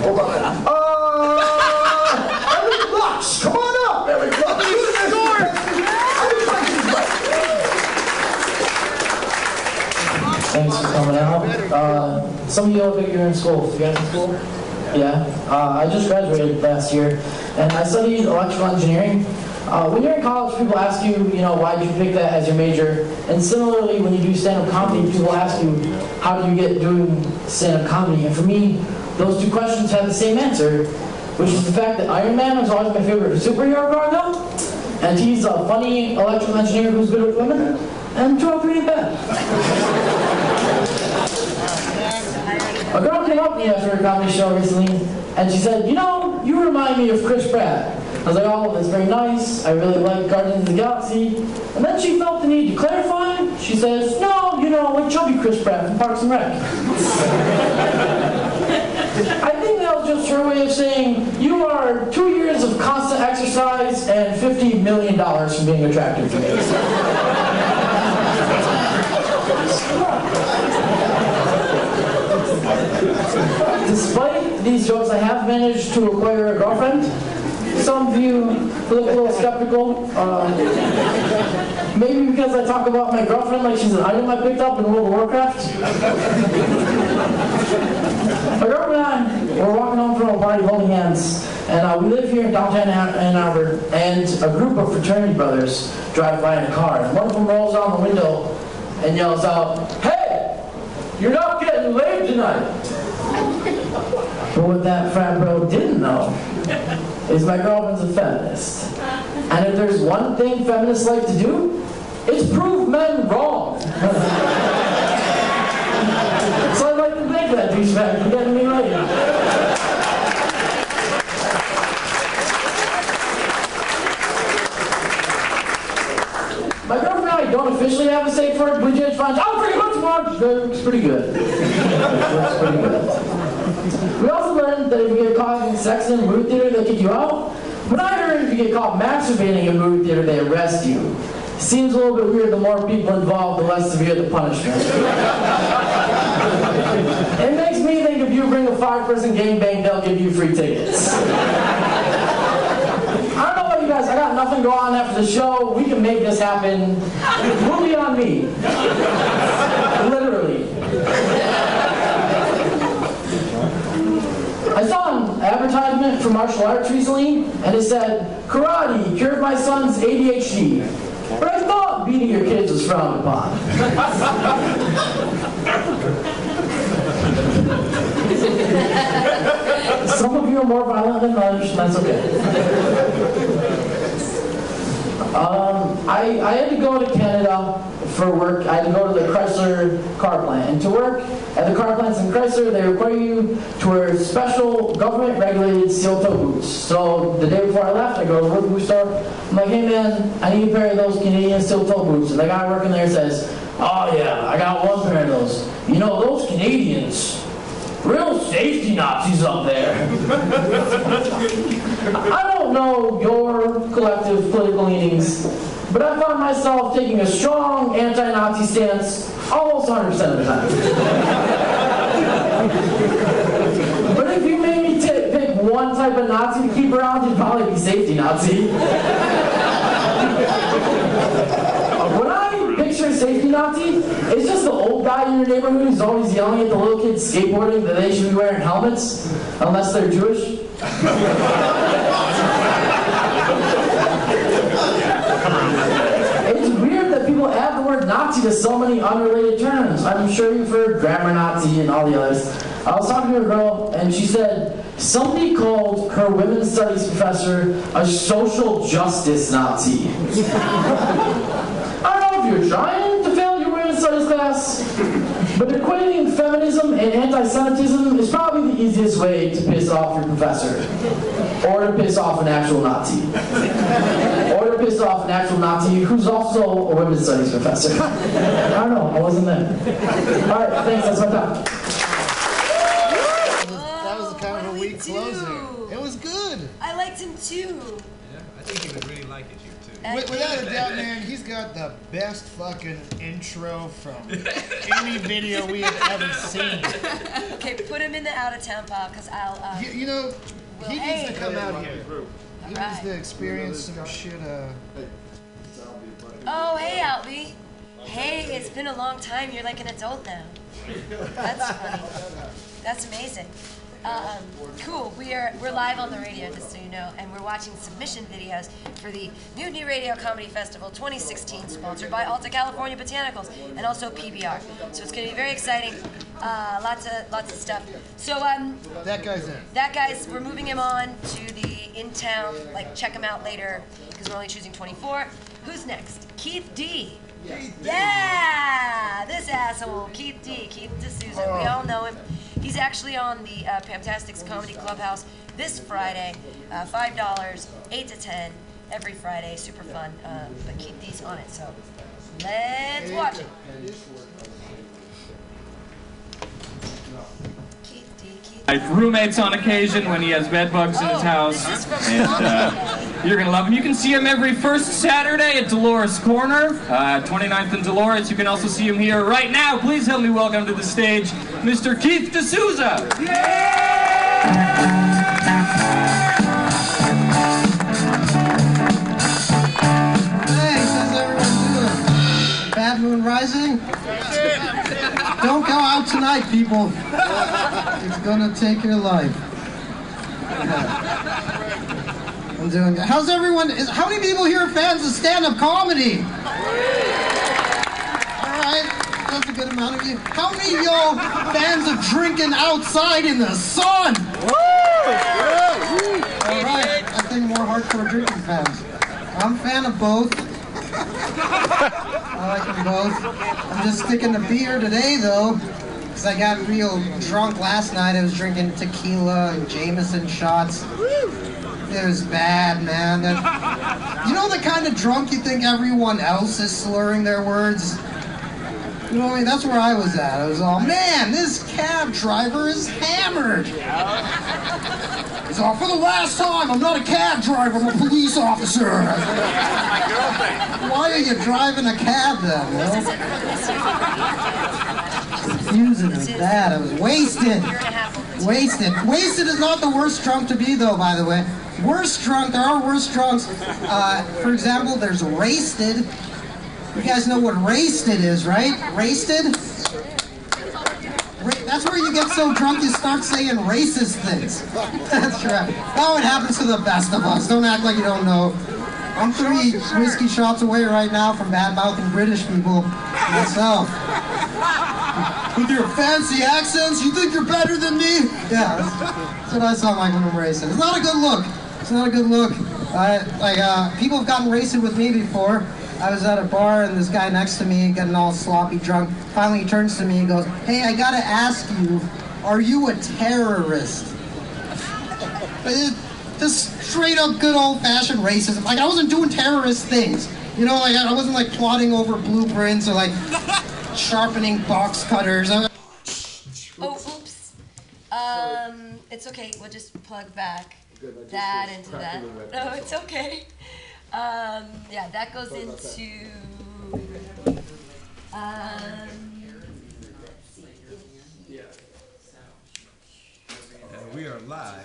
hold on. Uh, Eric Lux, come on up, Eric Lux. Do the best you can. Other places right. thanks for coming out. Uh, some of you look like you're in school. You guys in school? Yeah. Uh, I just graduated last year, and I studied electrical engineering. Uh, when you're in college, people ask you, you know, why did you pick that as your major? And similarly, when you do stand-up comedy, people ask you, how do you get doing stand-up comedy? And for me, those two questions have the same answer, which is the fact that Iron Man was always my favorite superhero growing up, and he's a funny electrical engineer who's good with women, and Joe pretty bad. A girl came up to me after a comedy show recently, and she said, you know, you remind me of Chris Pratt. I was like, oh, that's very nice. I really like Guardians of the Galaxy. And then she felt the need to clarify. She says, no, you know, like chubby Chris Pratt from Parks and Rec. I think that was just her way of saying, you are two years of constant exercise and $50 million from being attractive to me. Despite these jokes, I have managed to acquire a girlfriend. Some of you look a little skeptical. Uh, maybe because I talk about my girlfriend like she's an item I picked up in World of Warcraft. My girlfriend and I were walking home from a party holding hands, and uh, we live here in downtown Ann Arbor, and a group of fraternity brothers drive by in a car, and one of them rolls down the window and yells out, Hey, you're not getting laid tonight. But what that frat bro didn't know is my girlfriend's a feminist. And if there's one thing feminists like to do, it's prove men wrong. so I'd like to thank that douchebag for getting me laid. My girlfriend and I don't officially have a safe word. We just find, oh, pretty much much. Looks pretty good. Looks pretty good. We also learned that if you get caught having sex in a movie theater, they kick you out. But I heard if you get caught masturbating in a movie theater, they arrest you. Seems a little bit weird. The more people involved, the less severe the punishment. it makes me think if you bring a five-person gangbang, they'll give you free tickets. I don't know about you guys. I got nothing going on after the show. We can make this happen. Movie on me. Literally. I saw an advertisement for martial arts recently, and it said, karate cured my son's ADHD. But I thought beating your kids was frowned upon. Some of you are more violent than others, and that's okay. Um, I, I had to go to Canada for work. I had to go to the Chrysler car plant. And to work at the car plants in Chrysler, they require you to wear special government regulated steel toe boots. So the day before I left, I go to the work boot store. I'm like, hey man, I need a pair of those Canadian steel toe boots. And the guy working there says, oh yeah, I got one pair of those. You know, those Canadians, real safety Nazis up there. I don't know your collective political leanings, but I find myself taking a strong anti-Nazi stance almost 100% of the time. but if you made me pick one type of Nazi to keep around, it'd probably be safety Nazi. when I picture safety Nazi, it's just the old guy in your neighborhood who's always yelling at the little kids skateboarding that they should be wearing helmets, unless they're Jewish. It's weird that people add the word Nazi to so many unrelated terms. I'm sure you've heard grammar Nazi and all the others. I was talking to a girl, and she said somebody called her women's studies professor a social justice Nazi. I don't know if you're trying to fail your women's studies class, but equating feminism and anti-Semitism is probably the easiest way to piss off your professor. Or to piss off an actual Nazi. Or to piss off an actual Nazi who's also a women's studies professor. I don't know, I wasn't there. Alright, thanks, that's my time. That was kind of a oh, weak closer. It was good. I liked him too. Yeah, I think he would really like it here too. Wi- Without a doubt, man, he's got the best fucking intro from any video we have ever seen. Okay, put him in the out of town pile because I'll. Um, You, you know, well, he hey. needs to come out here. He needs Alright. to experience some shit. Uh, Oh, hey, Albie. Hey, it's been a long time. You're like an adult now. That's funny. That's amazing. Um, cool. We are we're live on the radio, just so you know, and we're watching submission videos for the Mutiny Radio Comedy Festival 2016, sponsored by Alta California Botanicals and also PBR. So it's going to be very exciting. Uh, lots of lots of stuff. So um, that guy's in. that guy's, we're moving him on to the in town. Like, check him out later because we're only choosing 24. Who's next? Keith D. Yeah, this asshole, Keith D. Keith D'Souza. We all know him. He's actually on the uh, Pamtastics Comedy Clubhouse this Friday. Uh, Five dollars, eight to ten, every Friday. Super fun. Uh, but Keith D's on it, so let's watch it. My roommates on occasion when he has bed bugs in his house. And uh, you're going to love him. You can see him every first Saturday at Dolores Corner, uh, 29th and Dolores. You can also see him here right now. Please help me welcome to the stage Mr. Keith D'Souza. Hey, Bad Moon Rising? Don't go out tonight, people. It's gonna take your life. I'm doing good. How's everyone? Is, how many people here are fans of stand-up comedy? Alright, that's a good amount of you. How many of y'all fans of drinking outside in the sun? Alright, I think more hardcore drinking fans. I'm a fan of both. I like them both. I'm just sticking to beer today, though, because I got real drunk last night. I was drinking tequila and Jameson shots. It was bad, man. You know the kind of drunk you think everyone else is slurring their words? You know what I mean? That's where I was at. I was all, man, this cab driver is hammered. Yeah. He's all, for the last time, I'm not a cab driver, I'm a police officer. Why are you driving a cab then, you know? Confusing as that. I was wasted. Wasted. Wasted is not the worst drunk to be, though, by the way. Worst drunk, there are worse drunks. Uh, for example, there's wasted. You guys know what wasted is, right? Wasted? Ra- That's where you get so drunk you start saying racist things. That's right. Oh, it happens to the best of us. Don't act like you don't know. I'm three whiskey shots away right now from bad-mouthing British people myself. With your fancy accents, you think you're better than me? Yeah, that's, that's what I sound like when I'm racing. It's not a good look. It's not a good look. Uh, like uh, people have gotten racist with me before. I was at a bar and this guy next to me getting all sloppy drunk. Finally, he turns to me and goes, "Hey, I gotta ask you, are you a terrorist?" It- Just straight up good old fashioned racism. Like I wasn't doing terrorist things. You know, like I wasn't like plotting over blueprints or like sharpening box cutters. Oh, oops. Um, it's okay. We'll just plug back that into that. No, it's okay. Um, yeah, that goes into. Um, we are live.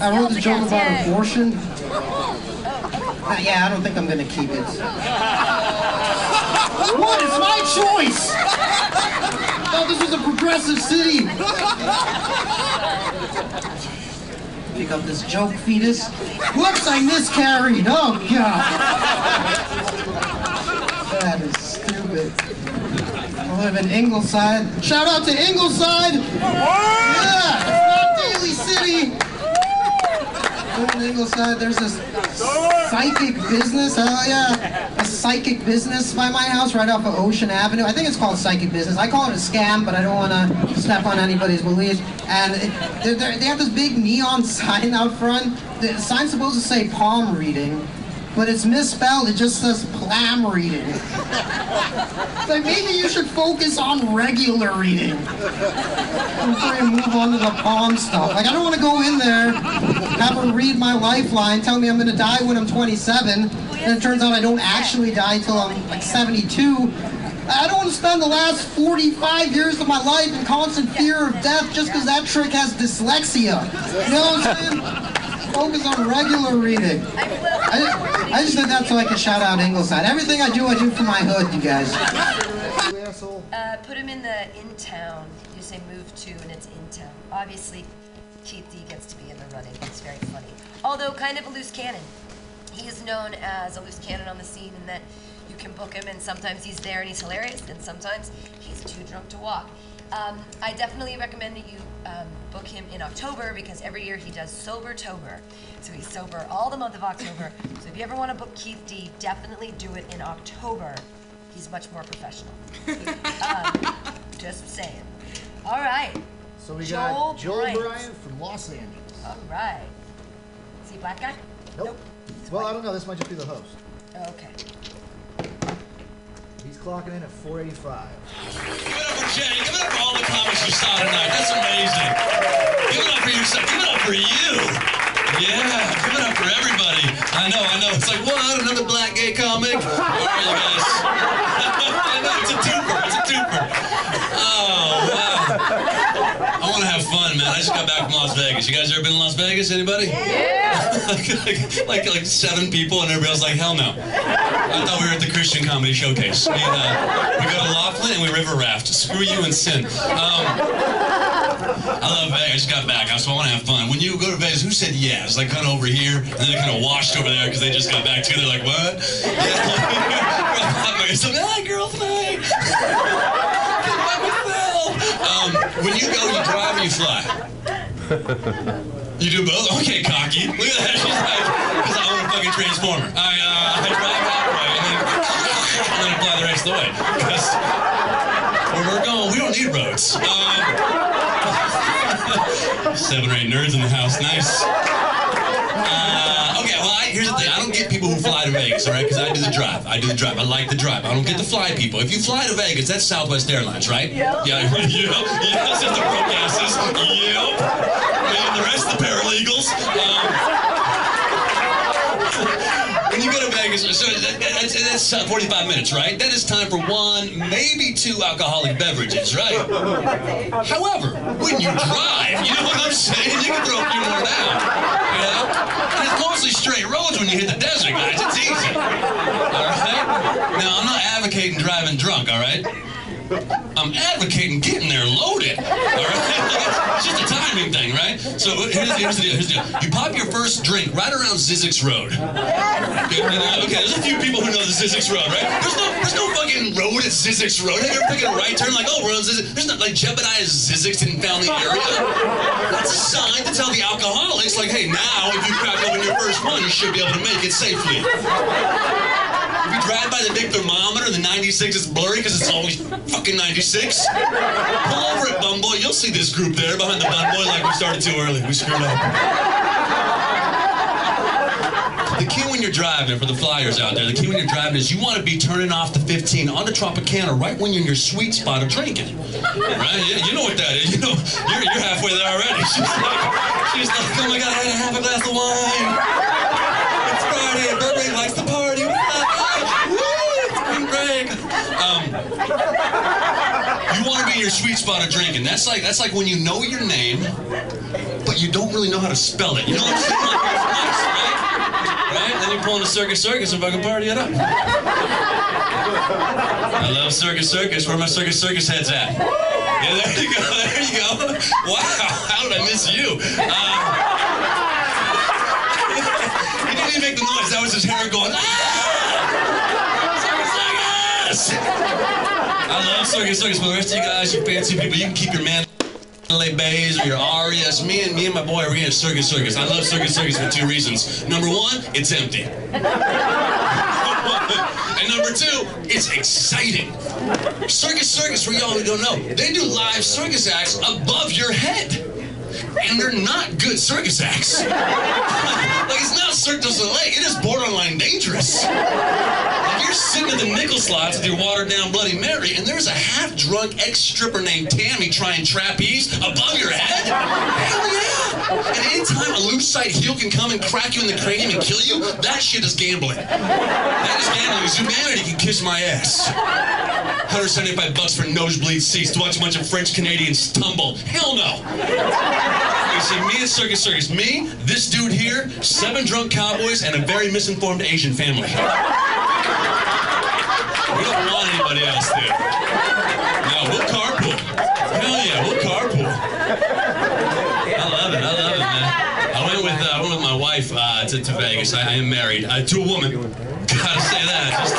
I wrote the joke about abortion. Uh, yeah, I don't think I'm gonna keep it. what? It's my choice! thought this was a progressive city. Pick up this joke fetus. Whoops, I miscarried. Oh, God. That is stupid. I live in Ingleside. Shout out to Ingleside! Yeah! It's not Daly City! In Ingleside. There's this psychic business. Hell yeah. A psychic business by my house right off of Ocean Avenue. I think it's called psychic business. I call it a scam, but I don't want to step on anybody's beliefs. And they're, they're, they have this big neon sign out front. The sign's supposed to say palm reading. But it's misspelled, it just says plam reading. like maybe you should focus on regular reading. Before you move on to the palm stuff. Like I don't want to go in there, have her read my lifeline, tell me I'm gonna die when I'm 27, and it turns out I don't actually die till I'm like 72. I don't want to spend the last 45 years of my life in constant fear of death just because that trick has dyslexia. You know what I'm saying? Focus on regular reading. I, I just did that so I could shout out Ingleside. Everything I do, I do for my hood, you guys. Uh, put him in the in town. You say move to, and it's in town. Obviously, Keith D gets to be in the running. It's very funny. Although kind of a loose cannon. He is known as a loose cannon on the scene in that you can book him, and sometimes he's there and he's hilarious, and sometimes he's too drunk to walk. Um, I definitely recommend that you um, book him in October because every year he does Sober Tober. So he's sober all the month of October. So if you ever want to book Keith D, definitely do it in October. He's much more professional. um, just saying. All right. So we Joel got Joel Bryant. Bryant from Los Angeles. All right. Is he a black guy? Nope. Well, I don't know. This might just be the host. Okay. He's clocking in at 485. Give it up for Jay. Give it up for all the comics you saw tonight. That's amazing. Give it up for yourself. Give it up for you. Yeah, give it up for everybody. I know, I know. It's like, what? Another black gay comic? Where are you guys? I know, it's a twofer. It's a twofer. Oh, wow. I want to have fun, man. I just got back from Las Vegas. You guys ever been to Las Vegas? Anybody? Yeah. like, like, like seven people, and everybody else like, hell no. I thought we were at the Christian Comedy Showcase. We, uh, we go to Laughlin and we river raft. Screw you and sin. Um, I love Vegas. I just got back, so I want to have fun. When you go to Vegas, who said yes? Like kind of over here, and then they kind of washed over there because they just got back too. They're like, what? Yeah. so, hi, girls, night. Um, when you go, you drive or you fly? You do both? Okay, cocky. Look at that. She's like, because I own a fucking transformer. I, uh, I drive that way and then, and then I fly the rest of the way. Because where we're going, we don't need roads. Um, seven or eight nerds in the house. Nice. Uh, I, here's the thing. I don't get people who fly to Vegas, all right? Because I do the drive. I do the drive. I like the drive. I don't get the fly people. If you fly to Vegas, that's Southwest Airlines, right? Yeah. Yeah, yeah, yeah. That's just the broke asses. Yep. And the rest of the paralegals. Um, when so that, that's, that's uh, 45 minutes, right? That is time for one, maybe two alcoholic beverages, right? However, when you drive, you know what I'm saying? You can throw a few more down. You know? And it's mostly straight roads when you hit the desert, guys. It's easy. All right? Now, I'm not advocating driving drunk, all right? I'm advocating getting there loaded. All right? it's just a timing thing, right? So here's, here's the deal. Here's the deal. You pop your first drink right around Zzyzx Road. Okay, okay, there's a few people who know the Zzyzx Road, right? There's no, there's no fucking road at Zzyzx Road. Have you ever taken a right turn like, oh, we're on Zzyzx? There's not like Jebediah Zzyzx didn't found the area. That's a sign to tell the alcoholics, like, hey, now if you crack open your first one, you should be able to make it safely. Drive by the big thermometer, and the 96 is blurry because it's always fucking 96. Pull over at Bun Boy, you'll see this group there behind the Bun Boy like we started too early. We screwed up. The key when you're driving, for the flyers out there, the key when you're driving is you want to be turning off the 15 on the Tropicana right when you're in your sweet spot of drinking. Right? You, you know what that is. You know, you're, you're halfway there already. She's like, she's like, oh my God, I had a half a glass of wine. It's Friday, and Burbank likes to party. Woo, it's spring break. Um, you want to be in your sweet spot of drinking. That's like that's like when you know your name, but you don't really know how to spell it. You know what I'm saying? Nice, right? Right? Then you pull in a circus circus and fucking party it up. I love circus circus. Where my circus circus heads at? Yeah, there you go. There you go. Wow, how did I miss you? Uh, he didn't even make the noise. That was his hair going. Ah! I love circus circus. For the rest of you guys, you fancy people, you can keep your man. Bays or your Arias. Me and me and my boy, we're gonna Circus Circus. I love Circus Circus for two reasons. Number one, it's empty. and number two, it's exciting. Circus Circus, for y'all who don't know, they do live circus acts above your head. And they're not good circus acts. like it's not Cirque du Soleil, it is borderline dangerous. You're sitting in the nickel slots with your watered down Bloody Mary, and there's a half drunk ex stripper named Tammy trying trapeze above your head? Hell yeah! And anytime a loose side heel can come and crack you in the cranium and kill you, that shit is gambling. That is gambling. 'cause Humanity can kiss my ass. 175 bucks for nosebleed seats to watch a bunch of French Canadians tumble. Hell no. You see, me and Circus Circus. Me, this dude here, seven drunk cowboys, and a very misinformed Asian family. Anybody else there. No, we'll carpool. Hell yeah, we'll carpool. I love it. I love it, man. I went with uh, I went with my wife uh, to, to Vegas. I, I am married uh, to a woman. Gotta say that. Just,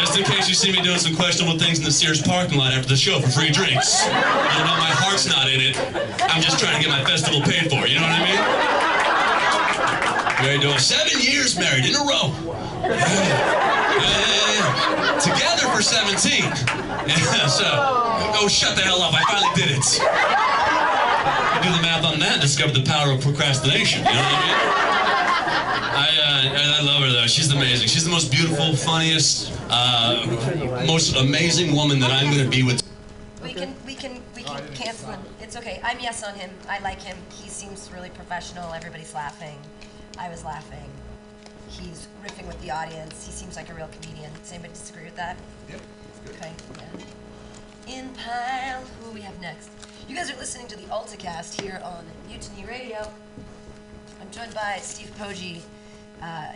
just in case you see me doing some questionable things in the Sears parking lot after the show for free drinks. You know, my heart's not in it. I'm just trying to get my festival paid for. You know what I mean? Very doing seven years married in a row. Uh, together for 17. Yeah, so, oh, shut the hell up. I finally did it. You do the math on that and discover the power of procrastination. You know what I mean? I, uh, I love her though. She's amazing. She's the most beautiful, funniest, uh, most amazing woman that I'm going to be with. We can we can we can cancel him. It's okay. I'm yes on him. I like him. He seems really professional. Everybody's laughing. I was laughing. He's riffing with the audience. He seems like a real comedian. Does anybody disagree with that? Yep. Okay. Yeah. In pile. Who we have next? You guys are listening to the Alta-Cast here on Mutiny Radio. I'm joined by Steve Poggi, uh,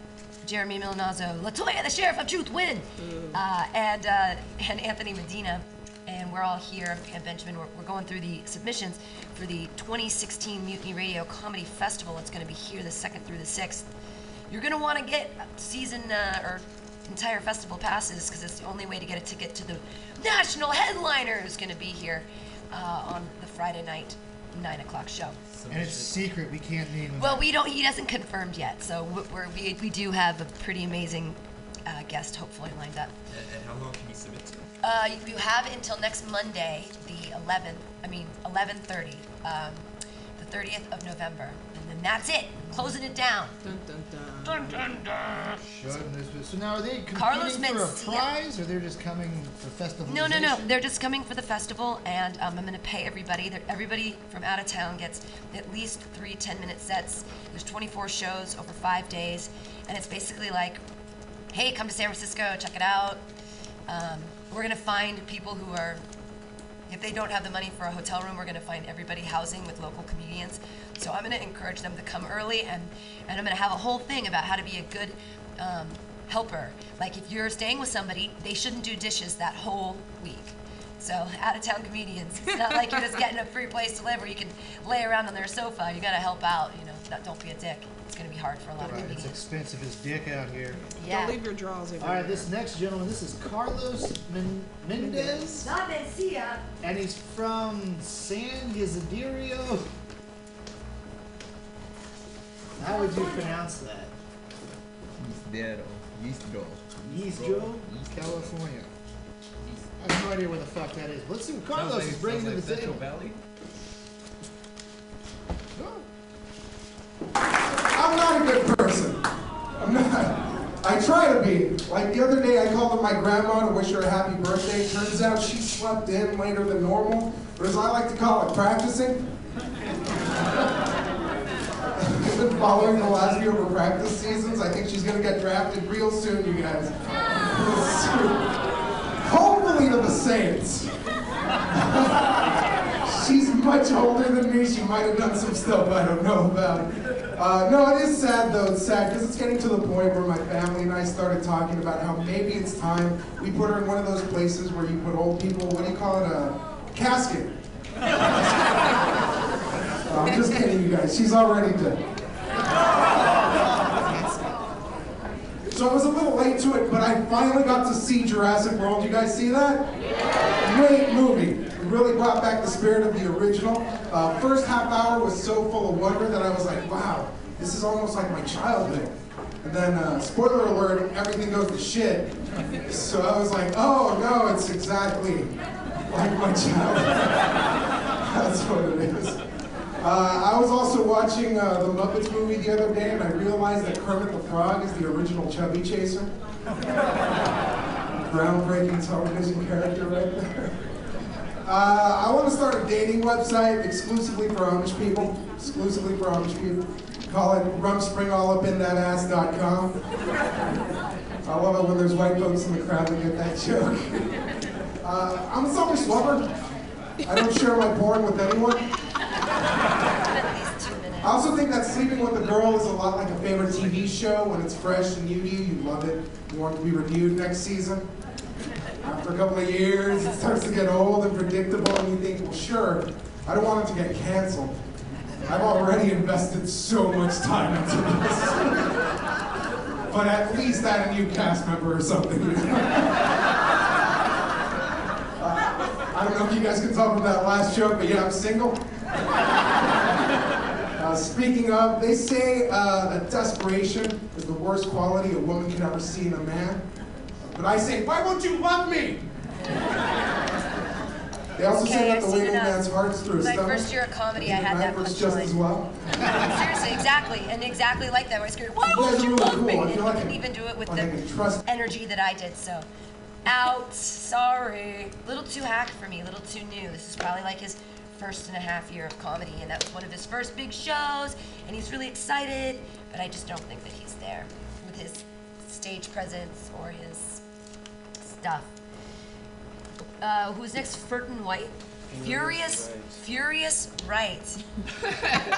Jeremy Milanazzo, Latoya, the Sheriff of Truth, Win, uh, and uh, and Anthony Medina, and we're all here. And Benjamin, we're, we're going through the submissions for the 2016 Mutiny Radio Comedy Festival. It's going to be here the second through the sixth. You're going to want to get season uh, or entire festival passes because it's the only way to get a ticket to the national headliner who's going to be here uh, on the Friday night nine o'clock show. And it's a secret. We can't name him. Well, we don't. He hasn't confirmed yet, so we- we're, we we do have a pretty amazing uh, guest hopefully lined up. And, and how long can you submit to? Uh, you have until next Monday, the 11th. I mean 11:30, um, the 30th of November, and that's it. Closing it down. Dun dun dun. Dun dun dun. Goodness. So now are they competing Carlos for a prize, or they're just coming for festival? No, no, no. They're just coming for the festival, and um, I'm going to pay everybody. They're, everybody from out of town gets at least three 10 minute sets. There's 24 shows over five days, and it's basically like, hey, come to San Francisco, check it out. Um, we're going to find people who are, if they don't have the money for a hotel room, we're going to find everybody housing with local comedians. So I'm going to encourage them to come early, and, and I'm going to have a whole thing about how to be a good um, helper. Like if you're staying with somebody, they shouldn't do dishes that whole week. So out of town comedians. It's not like you're just getting a free place to live where you can lay around on their sofa. You gotta help out. You know, not, don't be a dick. It's gonna be hard for a lot of Right, it's expensive as dick out here. Yeah. Don't leave your drawers All everywhere. right, this next gentleman, this is Carlos Men- Mendez, Not Mencia. and he's from San Ysidro. How would you pronounce that? Ysidro. Ysidro. Ysidro, California. I have no idea where the fuck that is. Let's see what Carlos is bringing to the table. Valley. I'm not a good person. I'm not. I try to be. Like the other day, I called up my grandma to wish her a happy birthday. Turns out she slept in later than normal, or as I like to call it, practicing. Following the last few of her practice seasons. I think she's gonna get drafted real soon, you guys. Hopefully to the Saints. She's much older than me. She might have done some stuff I don't know about. Uh, no, it is sad though. It's sad because it's getting to the point where my family and I started talking about how maybe it's time we put her in one of those places where you put old people. What do you call it? A casket. I'm just kidding, you guys. She's already dead. So I was a little late to it, but I finally got to see Jurassic World. You guys see that? Great movie. It really brought back the spirit of the original. Uh, first half hour was so full of wonder that I was like, wow, this is almost like my childhood. And then, uh, spoiler alert, everything goes to shit. So I was like, oh no, it's exactly like my childhood. That's what it is. Uh, I was also watching uh, the Muppets movie the other day, and I realized that Kermit the Frog is the original Chubby Chaser. Groundbreaking television character right there. Uh, I want to start a dating website exclusively for Amish people. Exclusively for Amish people. Call it rumspringallupinthatAss.com. I love it when there's white folks in the crowd that get that joke. Uh, I'm a selfish lover. I don't share my porn with anyone. I also think that sleeping with a girl is a lot like a favorite TV show. When it's fresh and new to you, you love it. You want it to be renewed next season. After a couple of years, it starts to get old and predictable, and you think, well, sure, I don't want it to get canceled. I've already invested so much time into this. but at least add a new cast member or something. Uh, I don't know if you guys can talk about that last joke, but yeah, I'm single. Uh, speaking of, they say uh, that desperation is the worst quality a woman can ever see in a man. But I say, why won't you love me? They also say Okay, that I've the way a enough. man's heart's through My stomach. first year of comedy, I had that knife just as well. Seriously, exactly, and exactly like that. Where I scared, why You won't you really love cool. me? I And he like even do it with like the trust- energy that I did. So, out. Sorry, little too hack for me. Little too new. This is probably like his first and a half year of comedy, and that was one of his first big shows. And he's really excited, but I just don't think that he's there with his stage presence or his stuff. Uh, who's next? Furton White. Furious, Furious Right.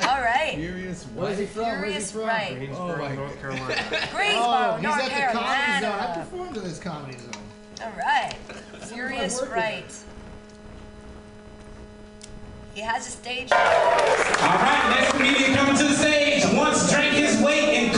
All right. Furious Where's he from? Where's he Furious from? Right. Oh my North Carolina. Greensboro, oh, he's North at the comedy zone. I Carolina. performed in this comedy zone. All right. Furious working. Right. He has a stage. All right, next comedian coming to the stage once drank his weight in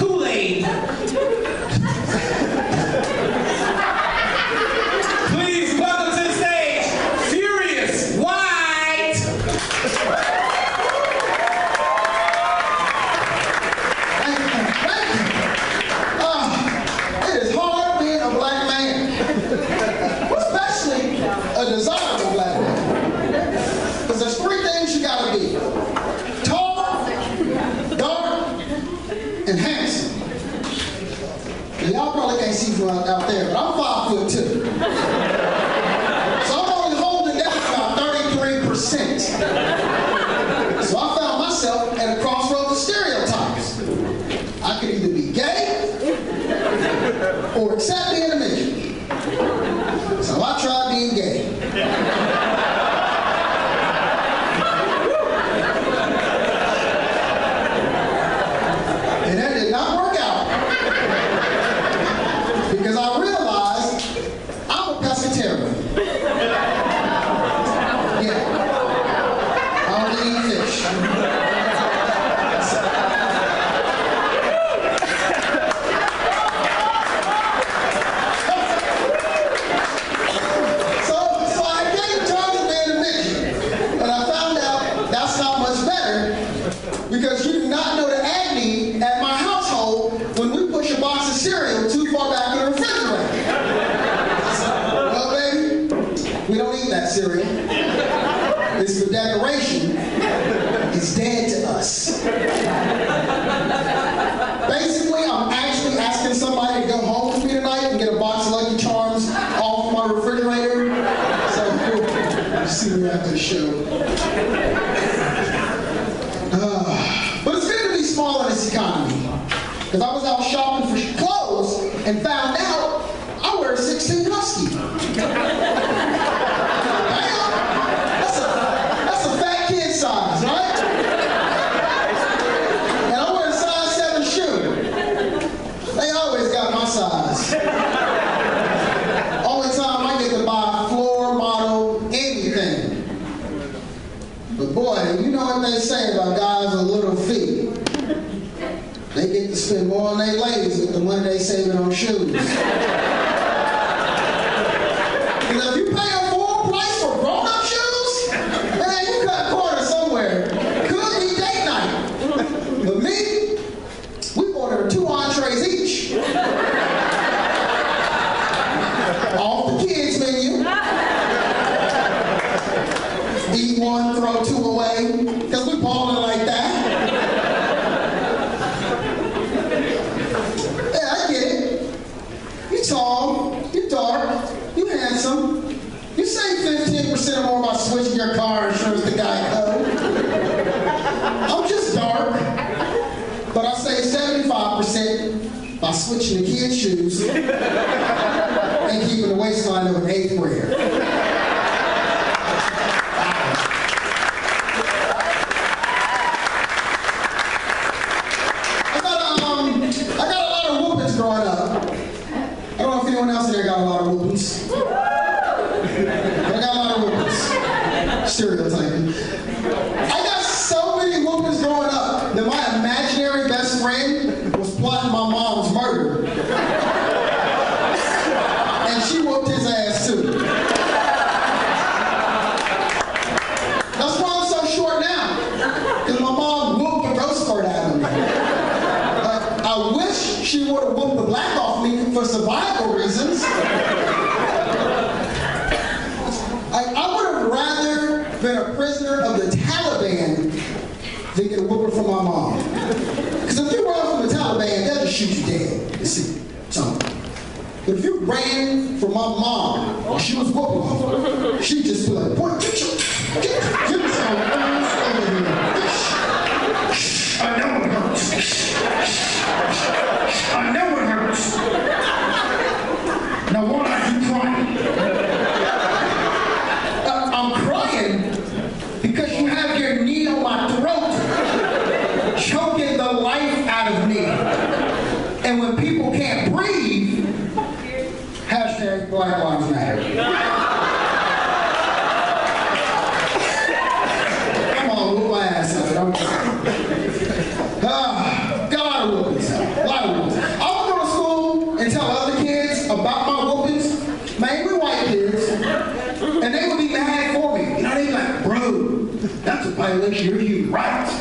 Jesus. Anyone else there got a lot of whoopings. I got a lot of whoopings. Stereotype. survival reasons. I, I would have rather been a prisoner of the Taliban than get a whooping from my mom. Because if you run from the Taliban, they'll just shoot you dead. You see, something. If you ran from my mom, she was whooping, she just be like, boy, get your, get, get you're you right.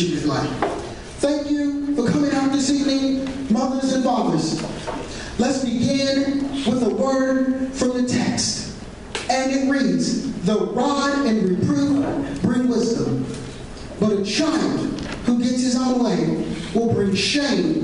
Thank you for coming out this evening, mothers and fathers. Let's begin with a word from the text. And it reads, the rod and reproof bring wisdom, but a child who gets his own way will bring shame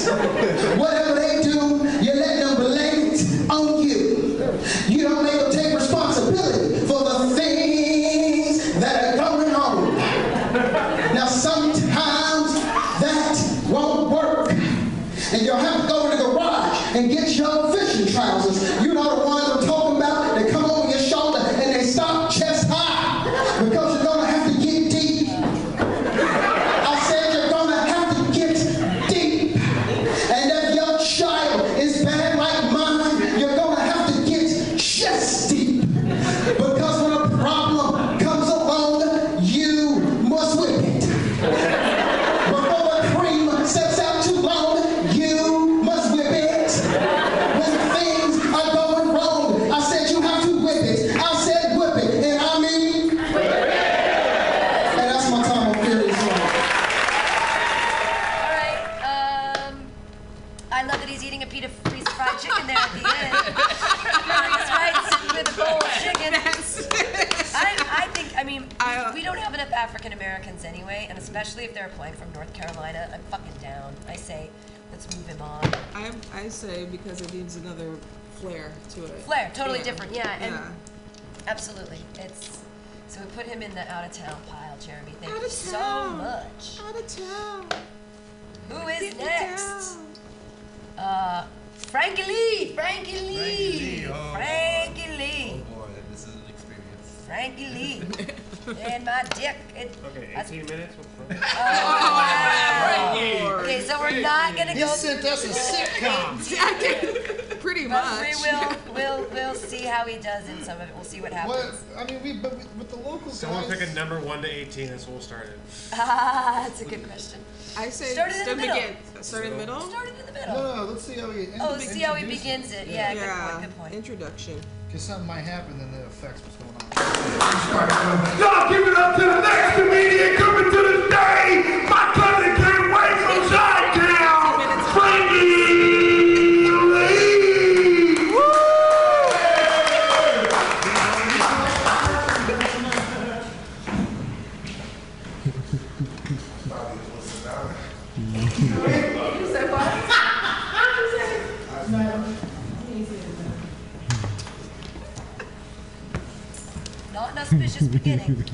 stars. Especially if they're applying from North Carolina, I'm fucking down. I say, let's move him on. I, I say because it needs another flair to it. Flair, totally Yeah. different, yeah, and Yeah. absolutely. It's so we put him in the out of town pile, Jeremy. Thank Out you of so town. much. Out of town. Who is Get next? Uh, Frankie Lee. Frankie Lee. Frankie Lee, oh. Frankie Lee. Oh boy, this is an experience. Frankie Lee. and my dick. It, Okay, that's- 18 minutes? What's Oh, wow. Okay, so we're not gonna He go. sent us a sitcom. Pretty But much. we will. We'll. We'll see how he does in some of it. We'll see what happens. What, I mean, we, but with the local Someone guys. pick a number 1 to 18, that's where we'll start it. Ah, that's a good question. I say Start it in the middle. begin. Start in the middle? Start it in the No, middle. no, no, let's see how he. Oh, see how he introduces begins it. Yeah, good point. Good point. Introduction. Because something might happen, then that affects what's going on. Y'all give it up to the next comedian coming to the stage. My cousin came way from Chi-Town. Frankie auspicious beginning.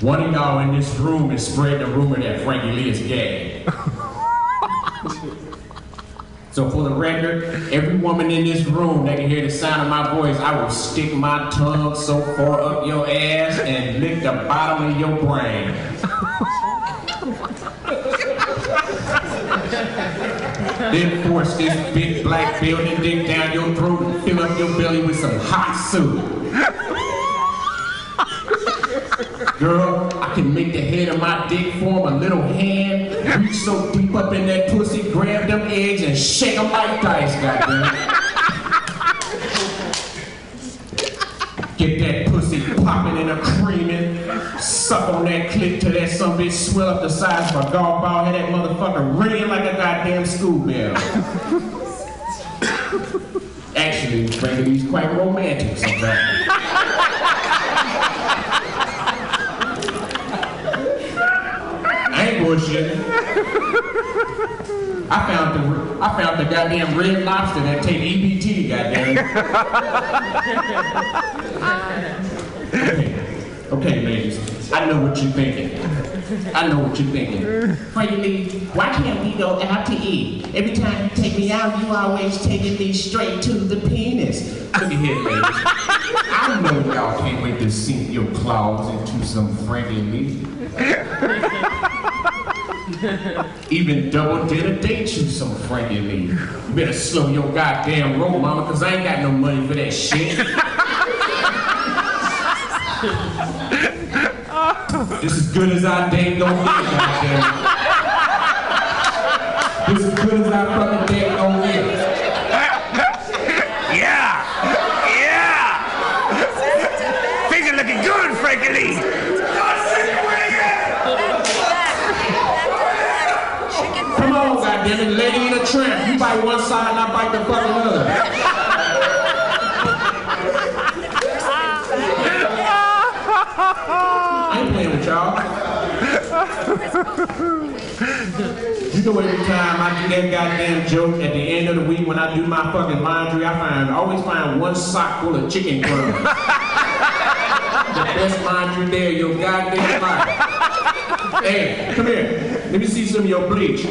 One of y'all in this room is spreading the rumor that Frankie Lee is gay. So for the record, every woman in this room that can hear the sound of my voice, I will stick my tongue so far up your ass and lick the bottom of your brain. then force this big black building dick down your throat and fill up your belly with some hot soup. Girl, I can make the head of my dick form a little hand, reach so deep up in that pussy, grab them eggs and shake them like dice, goddamn. Get that pussy popping and a creaming, suck on that clit till that some bitch swell up the size of a golf ball, and that motherfucker ringing like a goddamn school bell. Actually, Frankie, he's quite romantic sometimes. I. I found the I found the goddamn red lobster that take EBT, goddamn. okay, okay, ladies. I know what you're thinking. I know what you're thinking. Frankie Lee, why can't we go out to eat? Every time you take me out, you always taking me straight to the penis. Look at here, ladies. I know y'all can't wait to sink your claws into some Frankie Lee. Even double dinner date you some Frankie Lee. You better slow your goddamn roll, mama, cause I ain't got no money for that shit. This is good as I dang gonna get, goddamn. This is good as I fucking dang gonna get. Yeah! Yeah! Things are looking good, Frankie Lee! Come on, goddamn it, lady in You bite one side and I bite the fucking other. I ain't playing with y'all. You know every time I do that goddamn joke at the end of the week when I do my fucking laundry, I find always find one sock full of chicken crumbs. the best laundry of your goddamn life. Hey, come here. Let me see some of your bleach.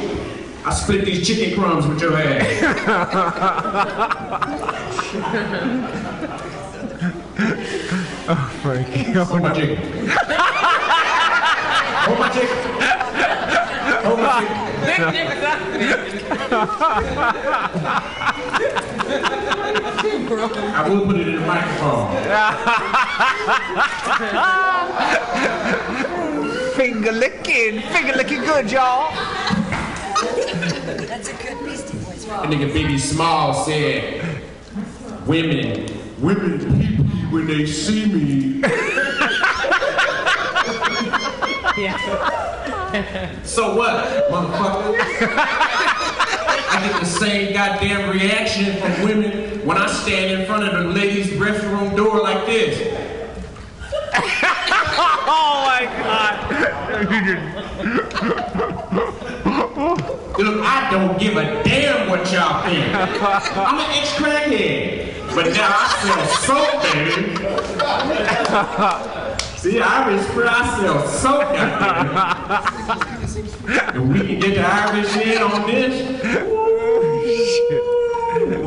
I split these chicken crumbs with your ass. oh, Frankie. Hold my chicken. Hold my chicken. Hold my chicken. I will put it in the microphone. finger licking, finger licking good, y'all. That nigga Biggie Small said, women, women pee pee when they see me. yeah. So what, motherfucker? I get the same goddamn reaction from women when I stand in front of the ladies' restroom door like this. oh my god. Look, I don't give a damn what y'all think. I'm an ex-crackhead. But now I sell soap, baby. See, Irish I sell soap out. And we can get the Irish in on this. Ooh,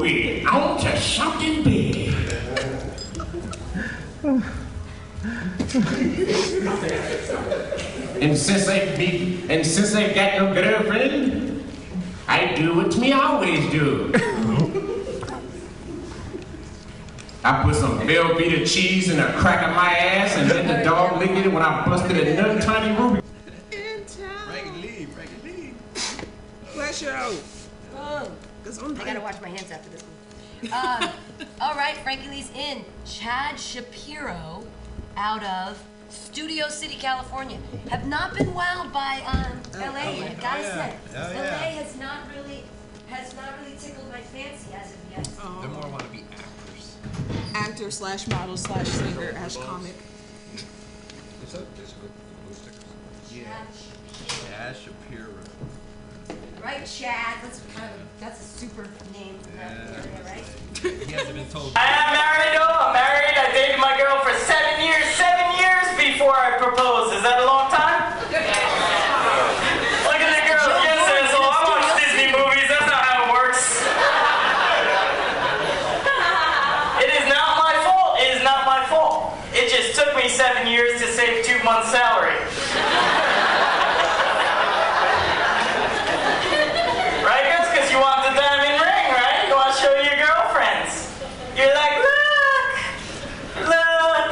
we on to something big. And since they be, and since they got no girlfriend, I do what me always do. I put some Velveeta cheese in a crack of my ass and let the dog lick it when I busted another tiny ruby. In town. Frankie Lee, Frankie Lee. Flash out. Oh, I gotta wash my hands after this one. Um, all right, Frankie Lee's in. Chad Shapiro out of Studio City, California. Have not been wowed by um, LA yet. Gotta yeah. say, Oh, LA yeah. has not really has not really tickled my fancy as of yet. Oh. They more want to be actors. Actor slash model slash singer slash comic. What's up? Yeah. Chad Shapiro. Right, Chad. That's kind of that's a super name from that area, right? He hasn't been told. I am married, though. I'm married. I dated my girl for seven years. Seven years before I propose. Is that a long time? Look at the girl. Yes, asshole. Oh, I watch Disney movies. That's not how it works. It is not my fault. It is not my fault. It just took me seven years to save two months' salary. Right, girls? Because you want the diamond ring, right? You want to show your girlfriends. You're like, look, look,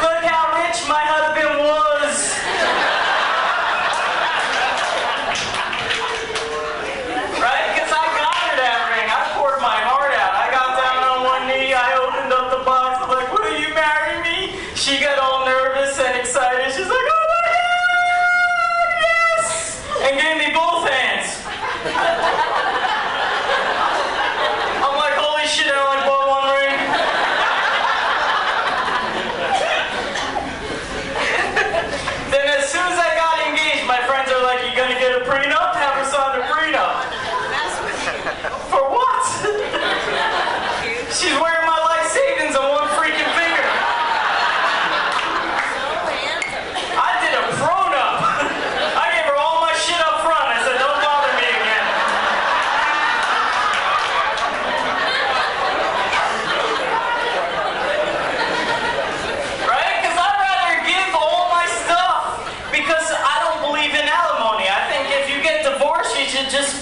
look how rich my husband was. Right? Because I got her that ring. I poured my heart out. I got down on one knee. I opened up the box. I'm like, will you marry me? She got all nervous.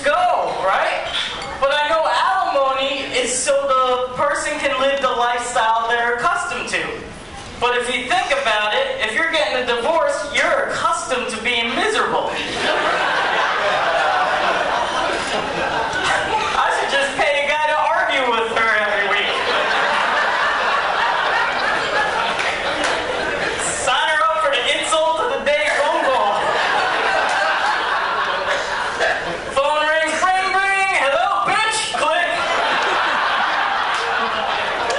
go, right? But I know alimony is so the person can live the lifestyle they're accustomed to. But if you think about it, if you're getting a divorce, you're accustomed to being miserable. I should just pay a guy to argue with her every week. Sign her up for the insult of the day phone call. Phone rings, ring, ring. Hello, bitch. Click.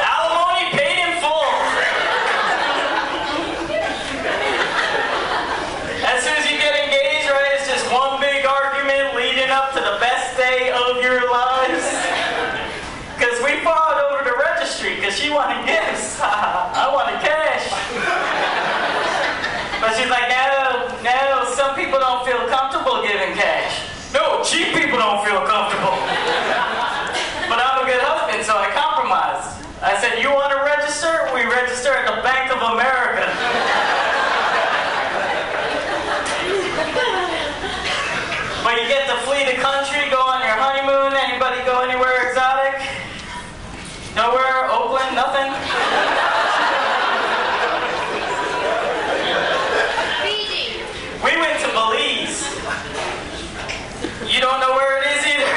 Alimony paid in full. As soon as you get engaged, right, it's just one big argument leading up to the best day of your lives. Because we fought over the registry because she wanted gifts. I wanted cash. But she's like, no, no, some people don't feel comfortable giving cash. No, cheap people don't feel comfortable. but I'm a good husband, so I compromised. I said, you want to register? We register at the Bank of America. but you get to flee the country, go on your honeymoon. Anybody go anywhere exotic? Nowhere? Oakland? Nothing? We went to Belize. You don't know where it is either?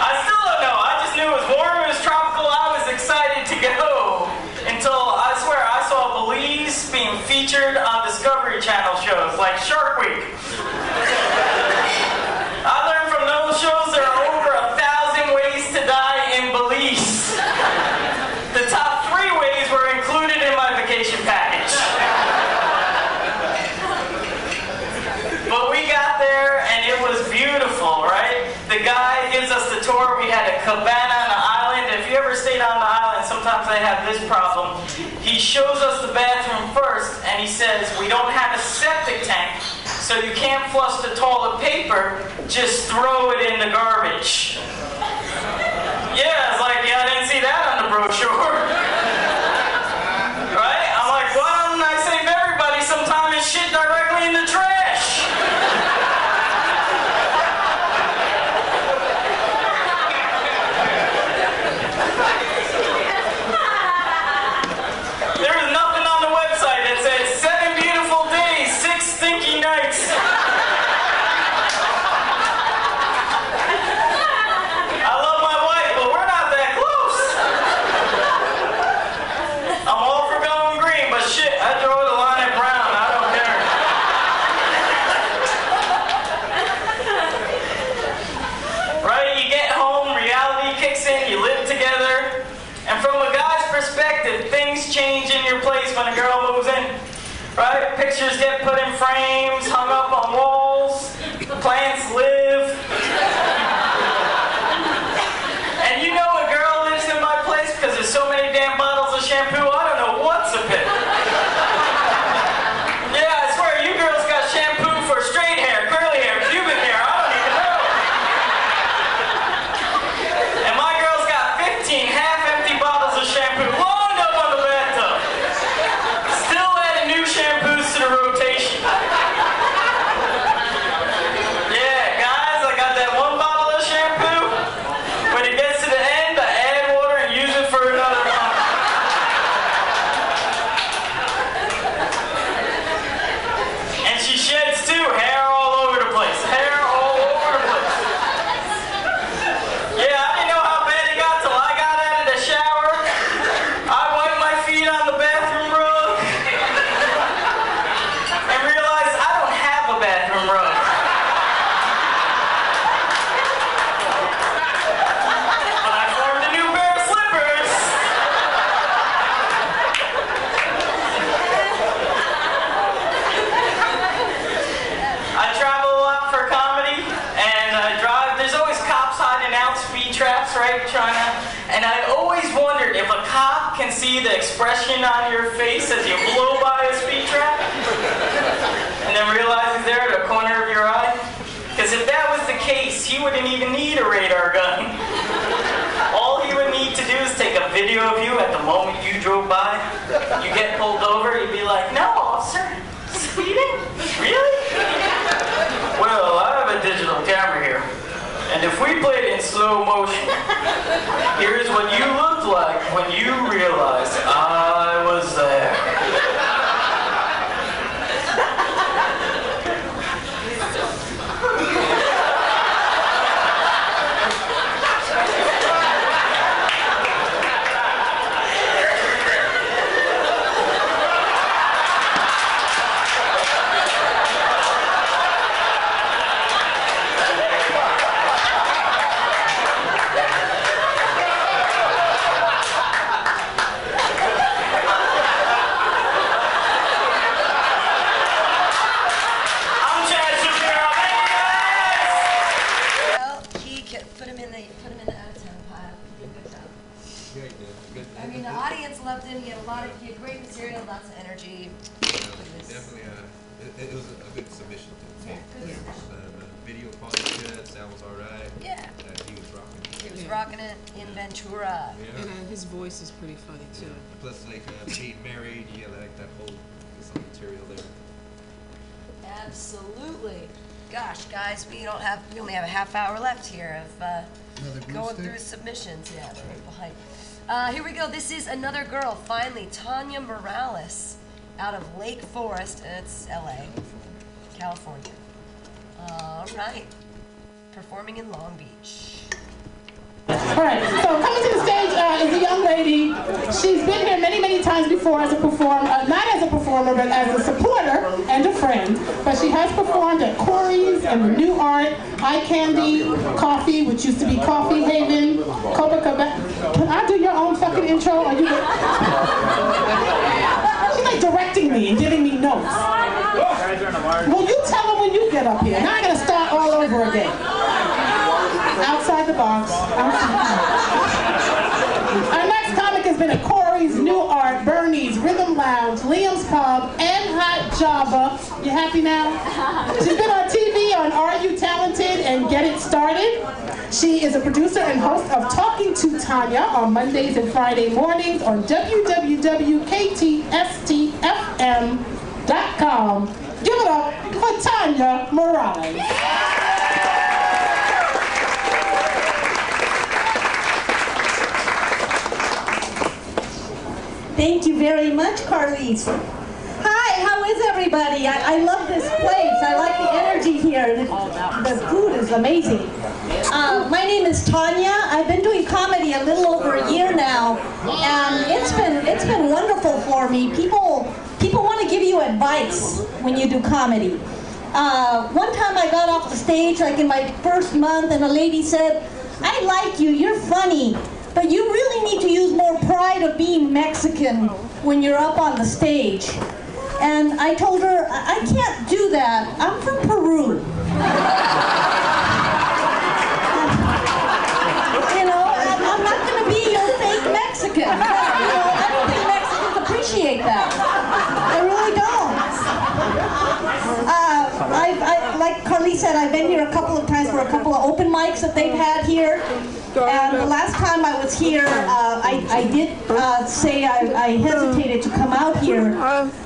I still don't know. I just knew it was warm, it was tropical. I was excited to go until I swear I saw Belize being featured on Discovery Channel shows like Shark Week. I learned from those shows there are over a thousand ways to die in Belize. The top three ways were included in my vacation package. But we got there and it was beautiful, right? The guy gives us the tour. We had a cabana on the island. If you ever stayed on the island, sometimes they have this problem. He shows us the bathroom first and he says, We don't have a septic tank, so you can't flush the toilet paper, just throw it in the garbage. Yeah, it's like, yeah, I didn't see that on the brochure. see the expression on your face as you blow by a speed trap, and then realize he's there at the corner of your eye. Because if that was the case, he wouldn't even need a radar gun. All he would need to do is take a video of you at the moment you drove by. You get pulled over, you'd be like, "No, officer, speeding? Really? Well, I have have a digital camera here. And if we played in slow motion, here's what you looked like when you realized I was there. Guys, we don't have we only have a half hour left here of uh, going stick? through submissions. Yeah, right behind. Uh, here we go. This is another girl. Finally, Tanya Morales, out of Lake Forest, and it's L.A., California. All right, performing in Long Beach. All right, so coming to the stage uh, is a young lady. She's been here many, many times before as a performer, uh, not as a performer, but as a supporter and a friend. But she has performed at Corey's and New Art, Eye Candy, Coffee, which used to be Coffee Haven, Copacabana. Can I do your own fucking intro? Are you? She's like directing me and giving me notes. Well, you tell her when you get up here. Now I'm gonna start all over again. Outside the box. Our next comic has been at Corey's, New Art, Bernie's, Rhythm Lounge, Liam's Pub, and Hot Java. You happy now? She's been on TV on Are You Talented and Get It Started. She is a producer and host of Talking to Tanya on Mondays and Friday mornings on www.ktstfm.com. Give it up for Tanya Morales. Thank you very much, Carlise. Hi, how is everybody? I, I love this place. I like the energy here. The, the food is amazing. Uh, my name is Tanya. I've been doing comedy a little over a year now, and it's been it's been wonderful for me. People people want to give you advice when you do comedy. Uh, one time I got off the stage, like in my first month, and a lady said, "I like you. You're funny." But you really need to use more pride of being Mexican when you're up on the stage. And I told her, I I can't do that. I'm from Peru. you know, I'm, I'm not going to be your fake Mexican. You know, I don't think Mexicans appreciate that. I really don't. Uh, I, I, like Carly said, I've been here a couple of times for a couple of open mics that they've had here. And the last time I was here, uh, I, I did uh, say I, I hesitated to come out here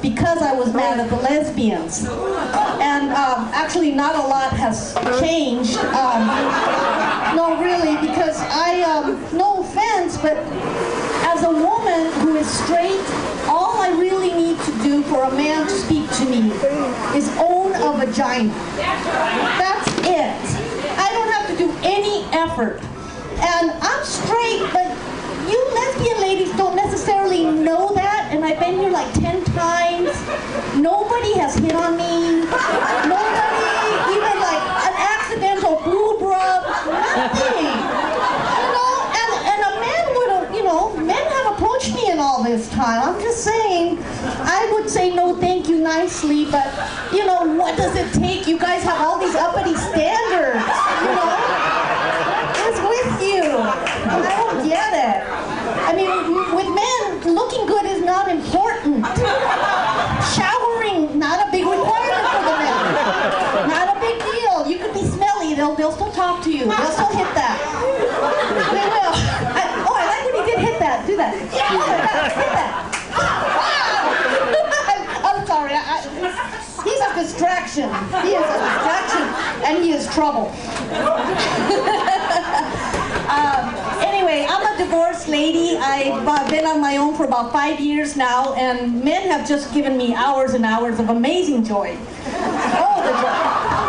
because I was mad at the lesbians. And um, actually, not a lot has changed. Um, no, really, because I, um, no offense, but as a woman who is straight, all I really need to do for a man to speak to me is own a vagina. That's it. I don't have to do any effort. And I'm straight, but you lesbian ladies don't necessarily know that, and I've been here like 10 times. Nobody has hit on me. Nobody, even like an accidental boob rub, nothing. You know, and, and a man would have, you know, men have approached me in all this time. I'm just saying, I would say no thank you nicely, but, you know, what does it take? You guys have all these uppity standards, you know? What's with you? It. I mean, with men, looking good is not important. Showering, not a big requirement for the men. Not a big deal. You could be smelly, they'll, they'll still talk to you. They'll still hit that. They will. I, oh, I like when you did hit that. Do that. Yeah, hit that. I'm sorry. He's a distraction. He is a distraction, and he is trouble. Um, I'm a divorced lady. I've uh, been on my own for about five years now, and men have just given me hours and hours of amazing joy. Oh, the joy.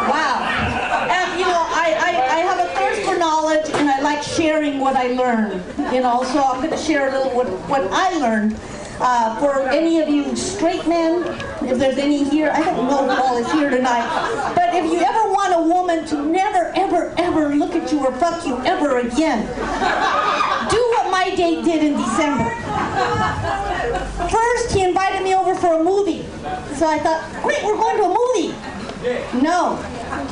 Wow. And, you know, I, I, I have a thirst for knowledge, and I like sharing what I learn. You know, so I'm going to share a little what, what I learned. Uh, for any of you straight men, if there's any here, I don't know who all is here tonight, but if you ever want a woman to never, ever, ever look at you or fuck you ever again, date did in December. First, he invited me over for a movie. So I thought, great, we're going to a movie. No,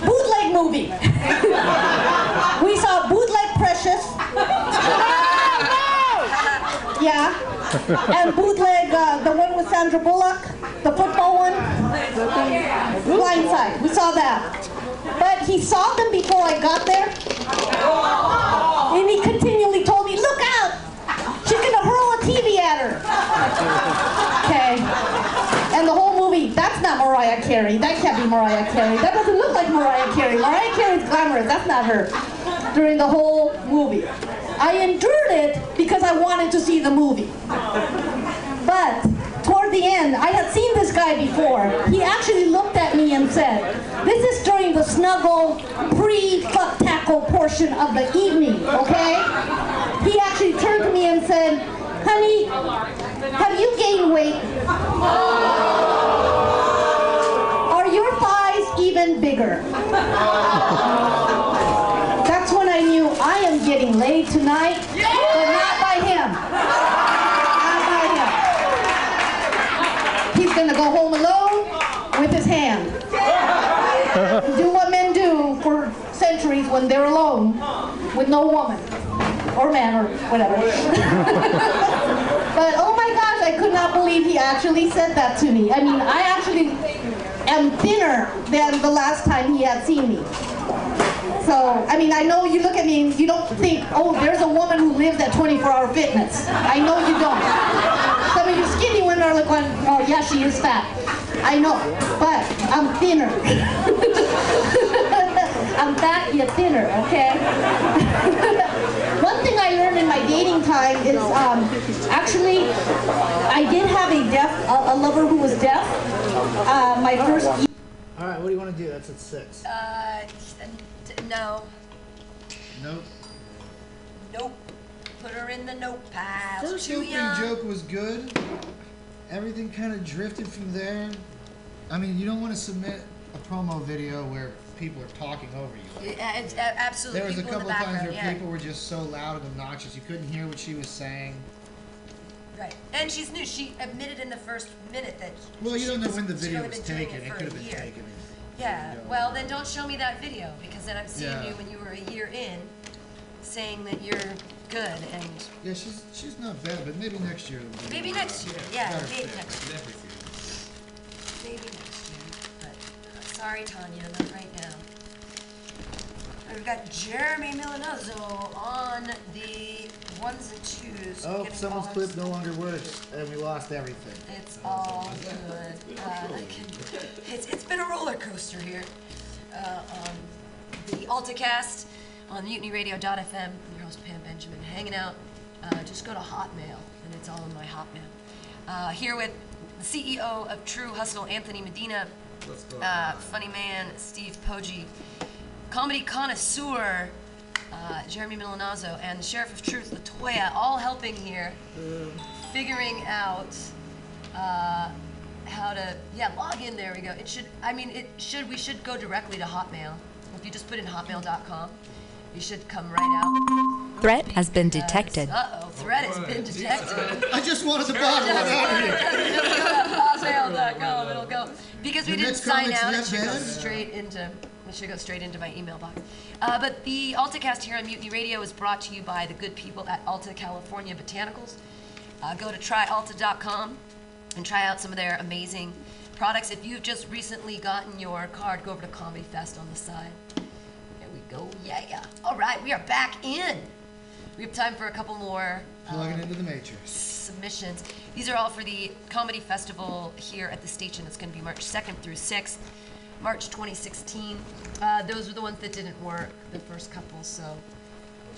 bootleg movie. we saw Bootleg Precious. Yeah. And bootleg, uh, the one with Sandra Bullock, the football one. Blindside, we saw that. But he saw them before I got there. And he continually told me, look out! She's gonna hurl a TV at her. Okay. And the whole movie, that's not Mariah Carey. That can't be Mariah Carey. That doesn't look like Mariah Carey. Mariah Carey's glamorous. That's not her. During the whole movie. I endured it because I wanted to see the movie. But the end, I had seen this guy before. He actually looked at me and said, this is during the snuggle pre-fuck tackle portion of the evening, okay? He actually turned to me and said, honey, have you gained weight? Are your thighs even bigger? That's when I knew I am getting laid tonight, but not by him. Not by him. Gonna go home alone with his hand. Do what men do for centuries when they're alone with no woman or man or whatever. but oh my gosh, I could not believe he actually said that to me. I mean, I actually am thinner than the last time he had seen me. So, I mean, I know you look at me and you don't think, oh, there's a woman who lives at 24-hour fitness. I know you don't. Some of you skinny women are like, oh, yeah, she is fat. I know, but I'm thinner. I'm fat yet thinner, okay? One thing I learned in my dating time is um, actually, I did have a deaf, a, a lover who was deaf. Uh, my first. All right, what do you want to do? That's at six. Uh, no. Nope. Nope. Put her in the note pile. First Too opening young. joke was good. Everything kind of drifted from there. I mean, you don't want to submit a promo video where people are talking over you. Yeah, it's, a- absolutely. There was a people in couple the times where yeah. people were just so loud and obnoxious you couldn't hear what she was saying. Right. And she's new. She admitted in the first minute that. Well, you don't know when the video was taken. It for could have been year. taken. Yeah. Well, then don't show me that video because then I'm seeing Yeah. you when you were a year in, saying that you're good and Yeah, she's she's not bad, but maybe next year. it'll be maybe next year. Yeah, better maybe fit. next year. Maybe next year. But uh, sorry, Tanya, not right now. And We've got Jeremy Milanazzo on the ones and twos. Oh, getting someone's callers. clip no longer works, and we lost everything. It's all good. Uh, I can, it's, it's been a roller coaster here. Uh, on the AltaCast on mutinyradio.fm. I'm your host Pam Benjamin, hanging out. Uh, just go to Hotmail, and it's all in my Hotmail. Uh, here with the CEO of True Hustle, Anthony Medina. Let's go. Uh, funny man, Steve Poggi. Comedy connoisseur, uh, Jeremy Milanazzo, and the Sheriff of Truth, Latoya, all helping here, figuring out uh, how to, yeah, log in. There we go. It should, I mean, it should, we should go directly to Hotmail. If you just put in hotmail.com, you should come right out. Threat has been detected. Uh oh, threat has been detected. I just wanted the bottle out of here. Hotmail.com, it'll go. Because we didn't sign out, it should go straight into, it should go straight into my email box. Uh, but the AltaCast here on Mutiny Radio is brought to you by the good people at Alta California Botanicals. Uh, go to tryalta.com and try out some of their amazing products. If you've just recently gotten your card, go over to Comedy Fest on the side. Go. Yeah, yeah. All right, we are back in. We have time for a couple more Plugging um, into the matrix. submissions. These are all for the comedy festival here at the station. It's going to be March 2nd through 6th. March 2016. Uh, those were the ones that didn't work, the first couple, so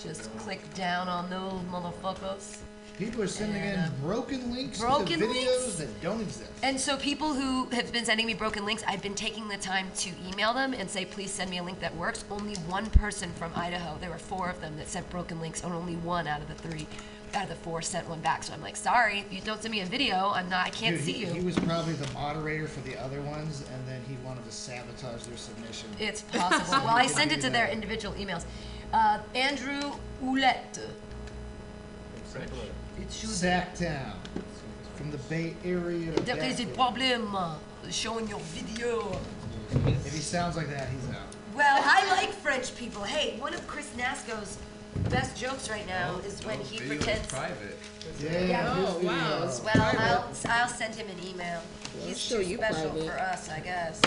just click down on those motherfuckers. People are sending And, in uh, broken links broken to videos links? that don't exist. And so people who have been sending me broken links, I've been taking the time to email them and say, please send me a link that works. Only one person from Idaho, there were four of them that sent broken links, and only one out of the three, out of the four sent one back. So I'm like, sorry, if you don't send me a video, I'm not, I can't Dude, see he, you. He was probably the moderator for the other ones, and then he wanted to sabotage their submission. It's possible. Well, I could send it to their individual emails. Uh, Andrew Oulette. It should Sacktown, from the Bay Area. to There is a Bethel. problem uh, showing your video. If he sounds like that, he's out. Well, I like French people. Hey, one of Chris Nasco's best jokes right now is when he pretends. private. Yeah, Oh, wow. video. Well, I'll, I'll send him an email. Well, He's show too you special private. for us, I guess.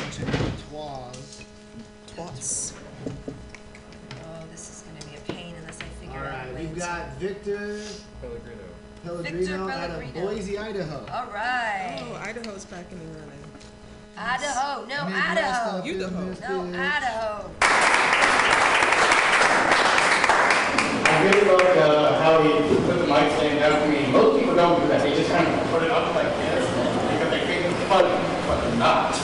Twas. Twats. Oh, this is gonna be a pain unless I figure All out. right, a we've got Victor Pellegrino. Pellegrino out of Pellegrino. Boise, Idaho. All right. Oh, Idaho's back in the running. Idaho. No, Midwest Idaho. up in Idaho. No. Idaho. I really love uh, how he put the mic stand down for me. Most people don't do that. They just kind of put it up like this because they think it's funny, but they're not.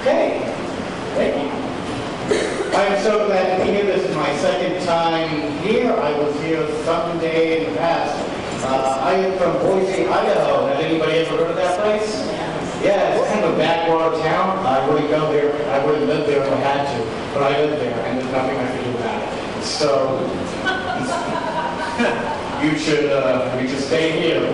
Okay, thank you. I'm so glad to be here. This is my second time here. I was here Sunday in the past. Uh, I am from Boise, Idaho. Has anybody ever heard of that place? Yeah, it's kind of a backwater town. I wouldn't go there. I wouldn't live there if I had to, but I live there, and there's nothing I can do about it. So you should uh, you should stay here.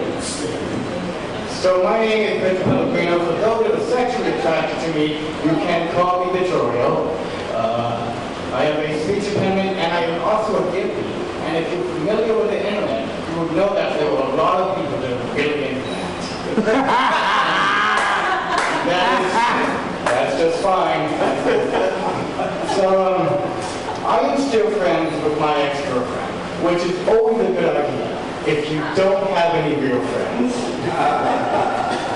So my name is Victor Pellegrino. For those that are sexually attracted to me, you can call me Vittorio. I have a speech impediment, and I am also a gifted. And if you're familiar with the internet, you would know that there were a lot of people that were really into that. is, that's just fine. so um, I am still friends with my ex-girlfriend, which is always a good idea if you don't have any real friends.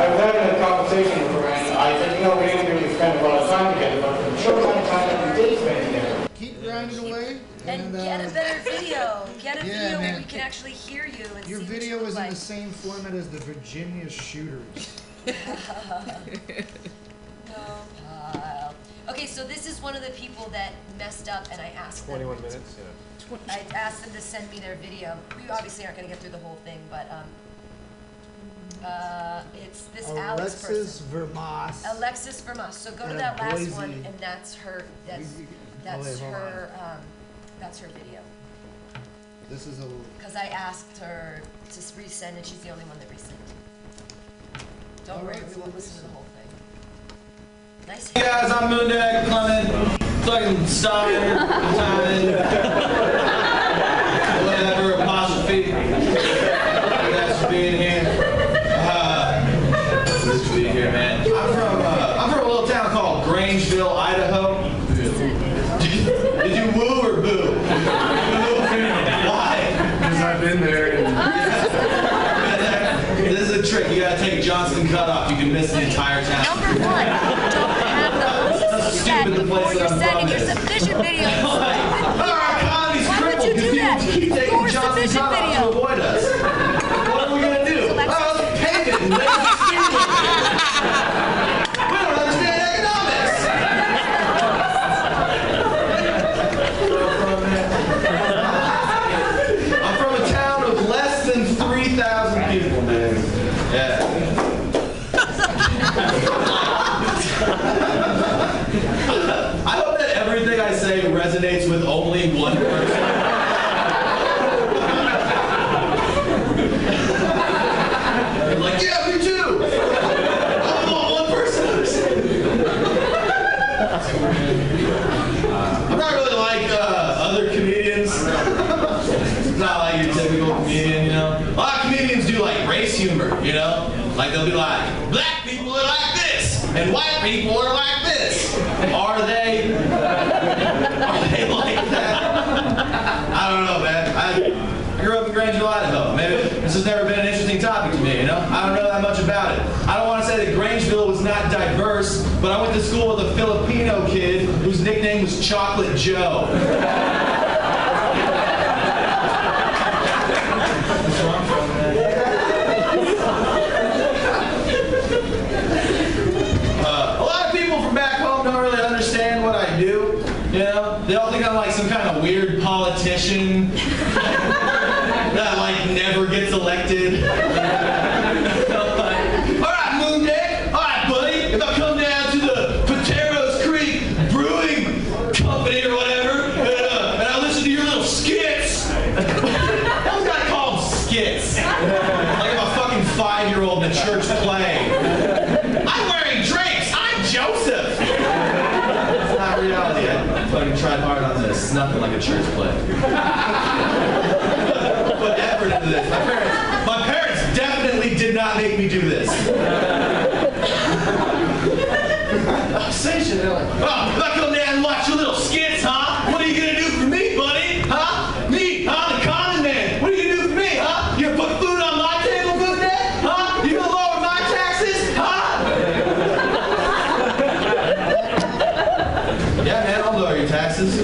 I was having a conversation with her, and I said, you know, we didn't really spend a lot of time together, but for the Keep grinding away. And uh, get a better video. Get a yeah, video where we can actually hear you and Your see video what you is look in like. the same format as the Virginia shooters. No pile. Okay, so this is one of the people that messed up, and I asked them. 21 minutes, yeah. I asked them to send me their video. We obviously aren't going to get through the whole thing, but um, uh, it's this Alex person. Alexis Vermas. Alexis Vermas. So go to that of last Boise. one, and that's her. That's that's wait, her. Um, that's her video. This is a Because I asked her to resend, and she's the only one that resent. Don't worry, we won't listen to the whole thing. Nice. Hey guys, I'm Moondag Clement. Fucking Steiner, Simon, whatever apostrophe. Thanks for being here. Uh, it's good to be here, man. I'm from uh, I'm from a little town called Grangeville, Idaho. Did you woo or boo? Why? Because I've been there. This is a trick. You gotta take a Johnston cutoff. You can miss the entire town. Number one, don't have the. The place before you're sending your is. submission video. Our economy's Why would you do that? people keep taking Your Johnston submission cutoff video. to avoid us. What are we gonna do? Oh, let's pay it and raise the student. We don't understand economics. I'm from a town of less than 3,000 people, man. Yeah. I hope that everything I say resonates with only one person. I'm like, yeah, me too. I want one person. I'm not really like uh, other comedians. not like your typical comedian, you know. A lot of comedians do like race humor, you know. Like they'll be like, black people are like this, and white people are like this. Are they? Are they like that? I don't know, man. I, I grew up in Grangeville, Idaho. Maybe This has never been an interesting topic to me, you know? I don't know that much about it. I don't want to say that Grangeville was not diverse, but I went to school with a Filipino kid whose nickname was Chocolate Joe. Uh, a lot of people from back home don't really understand what I do. You know, they all think I'm like some kind of weird politician that like never gets elected. all right, Moon All right, buddy. If I come down to the Pateros Creek Brewing Company or whatever, and, uh, and I listen to your little skits, that called skits? Like I'm a fucking five-year-old in a church play. I'm wearing drapes. I'm Joseph. It's not reality. Hard on this. Nothing like a church play. Put effort into this. My parents, my parents definitely did not make me do this. Shit. They're like, oh, if I come down and watch your little skits, huh? What are you gonna do for me, buddy? Huh? Me, huh? The common man. What are you gonna do for me, huh? You gonna put food on my table, Moon Day? Huh? You gonna lower my taxes? Huh? Yeah, man, I'll lower your taxes.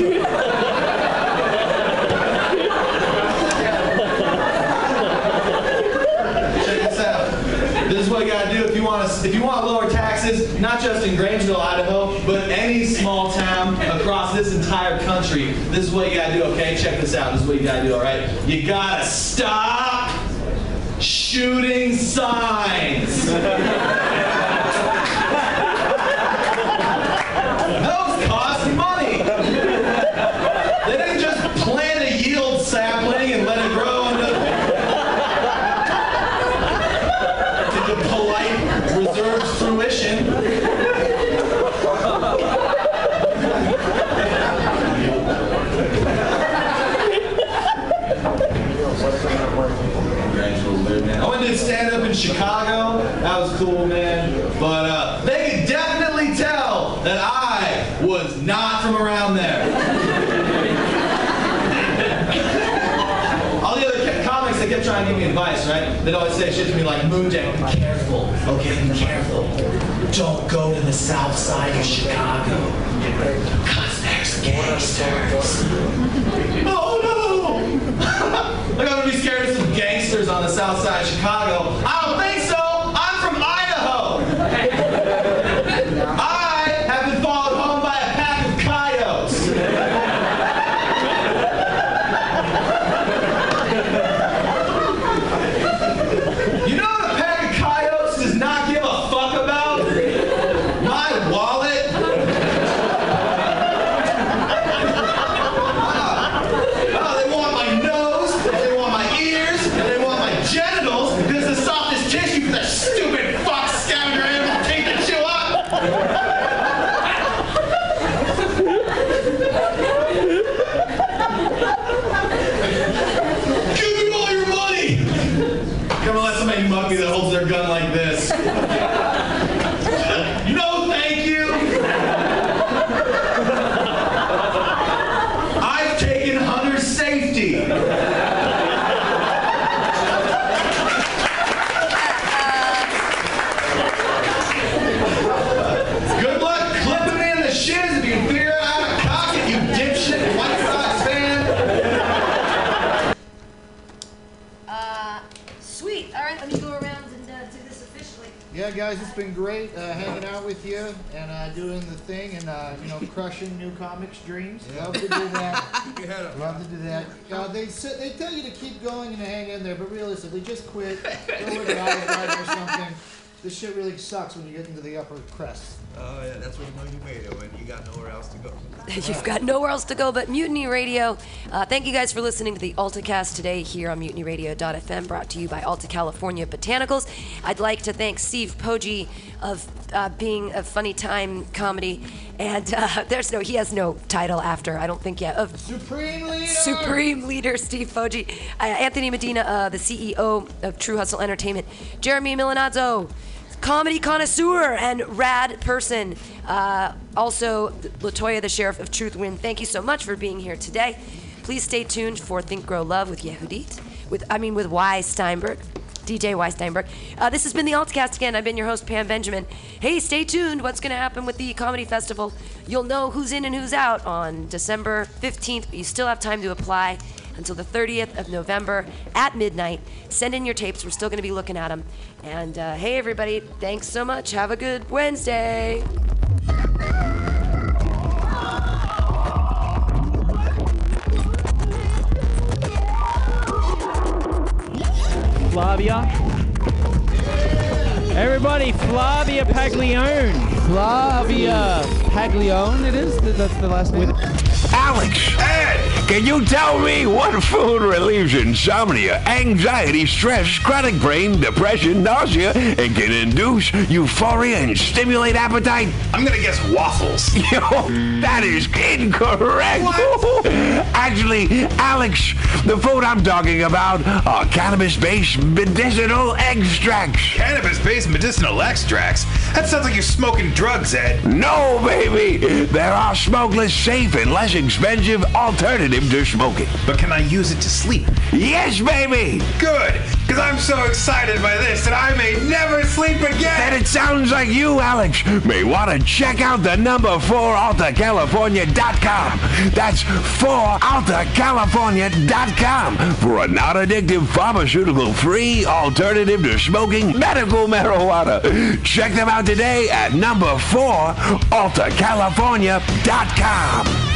Check this out. This is what you gotta do if you want to, if you want to lower taxes, not just in Grangeville, Idaho, but any small town across this entire country. This is what you gotta do, okay? Check this out. This is what you gotta do, all right? You gotta stop shooting signs. Those cost money. They didn't just plant a yield sapling and let it grow into, into polite, reserved fruition. I went to stand up in Chicago. That was cool, man. But uh, they could definitely tell that I was not from around there. All the other comics, they kept trying to give me advice, right? They'd always say shit to me like, Moonjack, be careful, okay, be careful. Don't go to the south side of Chicago. Cause there's gangsters. Oh no! I'm gonna be scared of some gangsters on the south side of Chicago. I don't think so! I'm from Idaho! I have been followed home by a pack of coyotes. You know what a pack of coyotes does not give a fuck about? My wallet. Oh, they want my nose, and they want my ears, and they want my genitals, because the softest tissue for that stupid fuck scavenger animal take to chew up. Give me all your money! Come on, let somebody mug me that holds their gun like this. no, thank you! I've taken Hunter's safety. Good luck clipping me in the shiz if you can figure out how to cock it, you dipshit White Sox fan. Uh, sweet. All right, let me go around and uh, do this officially. Yeah, guys, it's been great uh, hanging out with you and uh, doing the thing and uh, you know crushing new comics dreams. Love to do that. Love to do that. Uh, they they tell you to keep going and to hang in there, but realistically, just quit. Go Olive Garden or something. This shit really sucks when you get into the upper crest. Oh yeah, that's when you know you made it when you got nowhere else to go. You've got nowhere else to go but Mutiny Radio. Uh, thank you guys for listening to the AltaCast today here on MutinyRadio.fm, brought to you by Alta California Botanicals. I'd like to thank Steve Poggi of uh, being a funny time comedy, and uh, there's no, he has no title after, I don't think yet, of Supreme Leader. Supreme Leader Steve Poggi, uh, Anthony Medina, uh, the CEO of True Hustle Entertainment, Jeremy Milanazzo, comedy connoisseur and rad person. Uh, also, Latoya, the sheriff of Truth Win. Thank you so much for being here today. Please stay tuned for Think Grow Love with Yehudit. with I mean with Y Steinberg. DJ Y Steinberg. Uh, this has been the Altcast again. I've been your host, Pam Benjamin. Hey, stay tuned. What's going to happen with the comedy festival? You'll know who's in and who's out on December 15th, but you still have time to apply until the 30th of November at midnight. Send in your tapes. We're still going to be looking at them. And uh, hey, everybody, thanks so much. Have a good Wednesday. Flavia. Everybody, Flavia Paglione. Flavia Paglione, it is? That's the last name? Alex, Ed, can you tell me what food relieves insomnia, anxiety, stress, chronic brain, depression, nausea, and can induce euphoria and stimulate appetite? I'm gonna guess waffles. Yo, that is incorrect. Actually, Alex, the food I'm talking about are cannabis-based medicinal extracts. Cannabis-based medicinal extracts? That sounds like you're smoking drugs, Ed. No, baby. There are smokeless, safe, and less expensive alternative to smoking. But can I use it to sleep? Yes, baby. Good, because I'm so excited by this that I may never sleep again. Then it sounds like you, Alex, may want to check out the number 4 AltaCalifornia.com. That's 4 AltaCalifornia.com for a non-addictive pharmaceutical-free alternative to smoking medical marijuana. Check them out today at number 4 AltaCalifornia.com.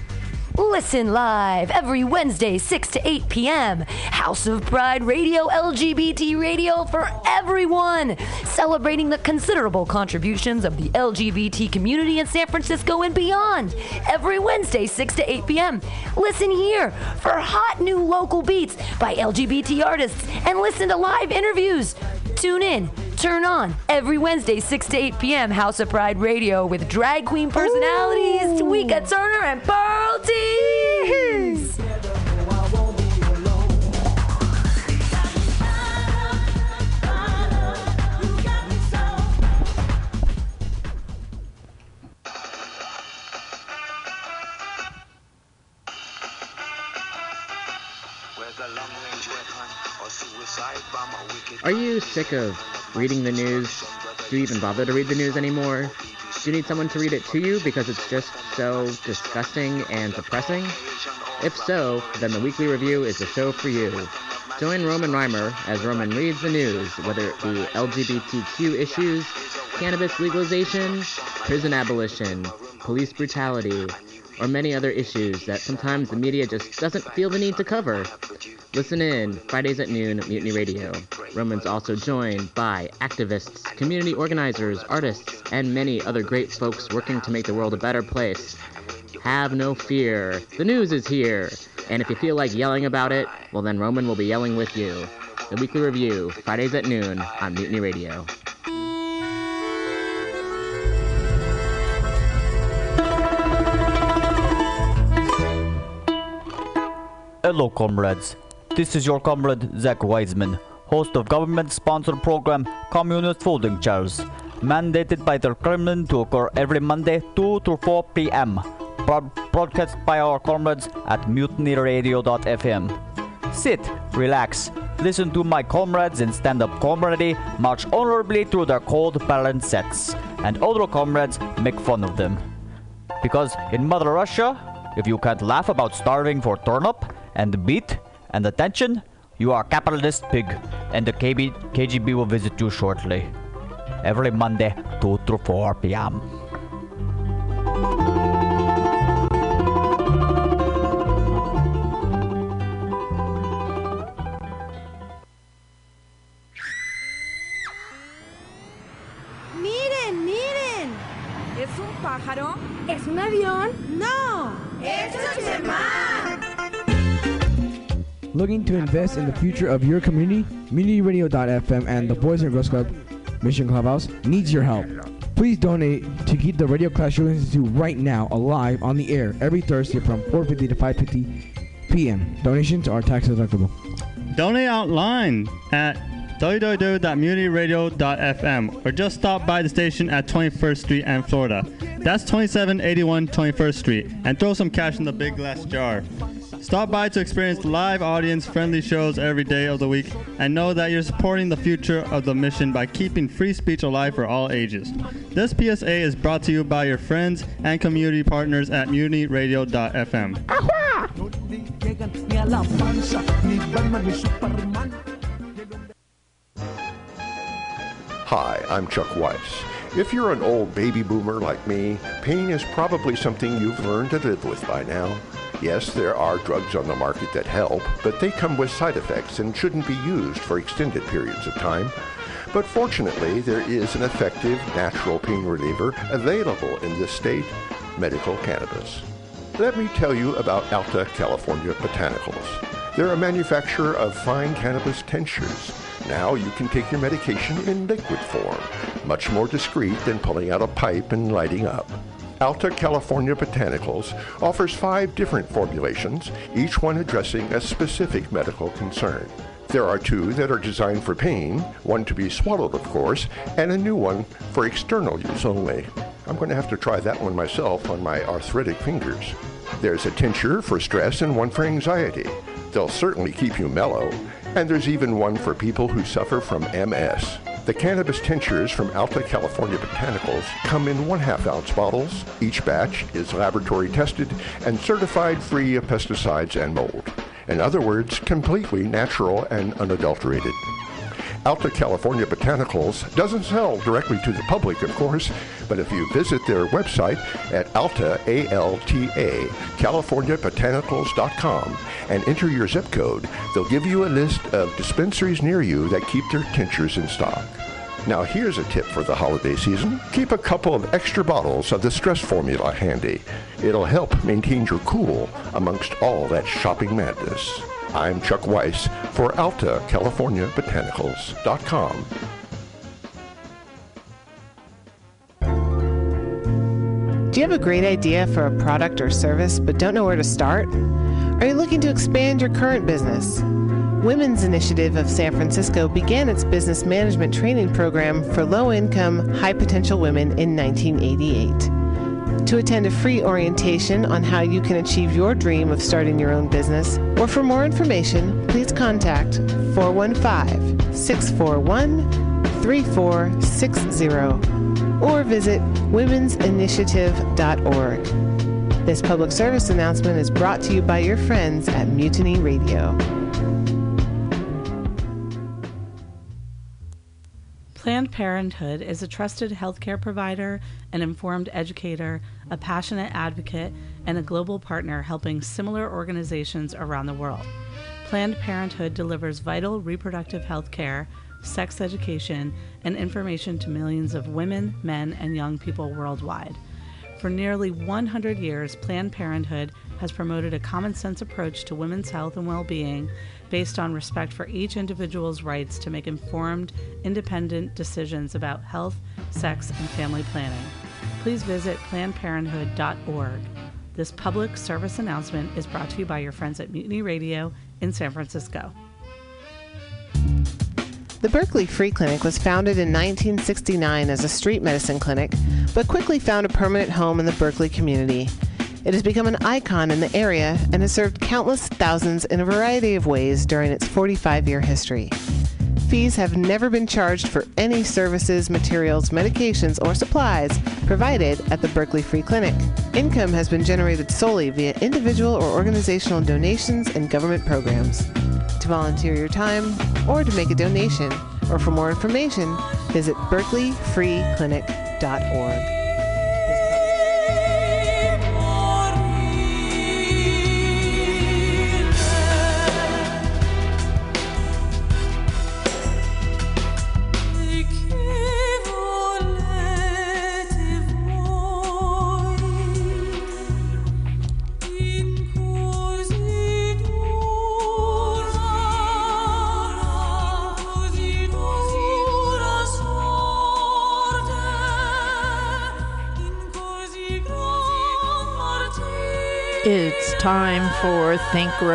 Listen live every Wednesday, 6 to 8 p.m. House of Pride Radio, LGBT radio for everyone. Celebrating the considerable contributions of the LGBT community in San Francisco and beyond. Every Wednesday, 6 to 8 p.m. Listen here for hot new local beats by LGBT artists and listen to live interviews. Tune in, turn on every Wednesday, 6 to 8 p.m. House of Pride Radio with drag queen personalities Tweeka Turner and Pearl Are you sick of reading the news? Do you even bother to read the news anymore? Do you need someone to read it to you because it's just so disgusting and depressing? If so, then the Weekly Review is the show for you. Join Roman Reimer as Roman reads the news, whether it be LGBTQ issues, cannabis legalization, prison abolition, police brutality, or many other issues that sometimes the media just doesn't feel the need to cover. Listen in Fridays at noon Mutiny Radio. Roman's also joined by activists, community organizers, artists, and many other great folks working to make the world a better place. Have no fear. The news is here. And if you feel like yelling about it, well then Roman will be yelling with you. The Weekly Review, Fridays at noon on Mutiny Radio. Hello, comrades. This is your comrade Zach Wiseman, host of government-sponsored program Communist Folding Chairs, mandated by the Kremlin to occur every Monday 2 to 4 p.m. Broad- broadcast by our comrades at mutinyradio.fm. Sit, relax, listen to my comrades in stand-up comedy march honorably through their cold balance sets, and other comrades make fun of them. Because in Mother Russia, if you can't laugh about starving for turnip and beet and attention, you are a capitalist pig. and the KB, KGB will visit you shortly. Every Monday, 2 to 4 p.m. Miren, miren. ¿Es un pájaro? ¿Es un avión? No. Es Looking to invest in the future of your community? MutinyRadio.fm and the Boys and Girls Club Mission Clubhouse needs your help. Please donate to keep the Radio You're listening to right now alive on the air every Thursday from 4:50 to 5:50 p.m. Donations are tax deductible. Donate online at www.mutinyradio.fm or just stop by the station at 21st Street and Florida. That's 2781 21st Street and throw some cash in the big glass jar. Stop by to experience live audience friendly shows every day of the week and know that you're supporting the future of the mission by keeping free speech alive for all ages. This PSA is brought to you by your friends and community partners at Superman. Hi, I'm Chuck Weiss. If you're an old baby boomer like me, pain is probably something you've learned to live with by now. Yes, there are drugs on the market that help, but they come with side effects and shouldn't be used for extended periods of time. But fortunately, there is an effective natural pain reliever available in this state, medical cannabis. Let me tell you about Alta California Botanicals. They're a manufacturer of fine cannabis tinctures. Now you can take your medication in liquid form, much more discreet than pulling out a pipe and lighting up. Alta California Botanicals offers five different formulations, each one addressing a specific medical concern. There are two that are designed for pain, one to be swallowed, of course, and a new one for external use only. I'm going to have to try that one myself on my arthritic fingers. There's a tincture for stress and one for anxiety. They'll certainly keep you mellow. And there's even one for people who suffer from MS. The cannabis tinctures from Alta California Botanicals come in one half ounce bottles. Each batch is laboratory tested and certified free of pesticides and mold. In other words, completely natural and unadulterated. Alta California Botanicals doesn't sell directly to the public, of course, but if you visit their website at alta, A-L-T-A, californiabotanicals.com and enter your zip code, they'll give you a list of dispensaries near you that keep their tinctures in stock. Now here's a tip for the holiday season. Keep a couple of extra bottles of the stress formula handy. It'll help maintain your cool amongst all that shopping madness. I'm Chuck Weiss for Alta California Botanicals.com. Do you have a great idea for a product or service but don't know where to start? Are you looking to expand your current business? Women's Initiative of San Francisco began its business management training program for low income, high potential women in 1988. To attend a free orientation on how you can achieve your dream of starting your own business, or for more information, please contact 415 641 3460 or visit womensinitiative.org. This public service announcement is brought to you by your friends at Mutiny Radio. Planned Parenthood is a trusted healthcare provider, an informed educator, a passionate advocate, and a global partner helping similar organizations around the world. Planned Parenthood delivers vital reproductive health care, sex education, and information to millions of women, men, and young people worldwide. For nearly 100 years, Planned Parenthood has promoted a common sense approach to women's health and well being based on respect for each individual's rights to make informed, independent decisions about health, sex, and family planning. Please visit PlannedParenthood.org. This public service announcement is brought to you by your friends at Mutiny Radio in San Francisco. The Berkeley Free Clinic was founded in 1969 as a street medicine clinic, but quickly found a permanent home in the Berkeley community. It has become an icon in the area and has served countless thousands in a variety of ways during its 45 year history. fees have never been charged for any services, materials, medications, or supplies provided at the Berkeley Free Clinic. Income has been generated solely via individual or organizational donations and government programs. To volunteer your time or to make a donation, or for more information, visit berkeleyfreeclinic.org. time for Think Grow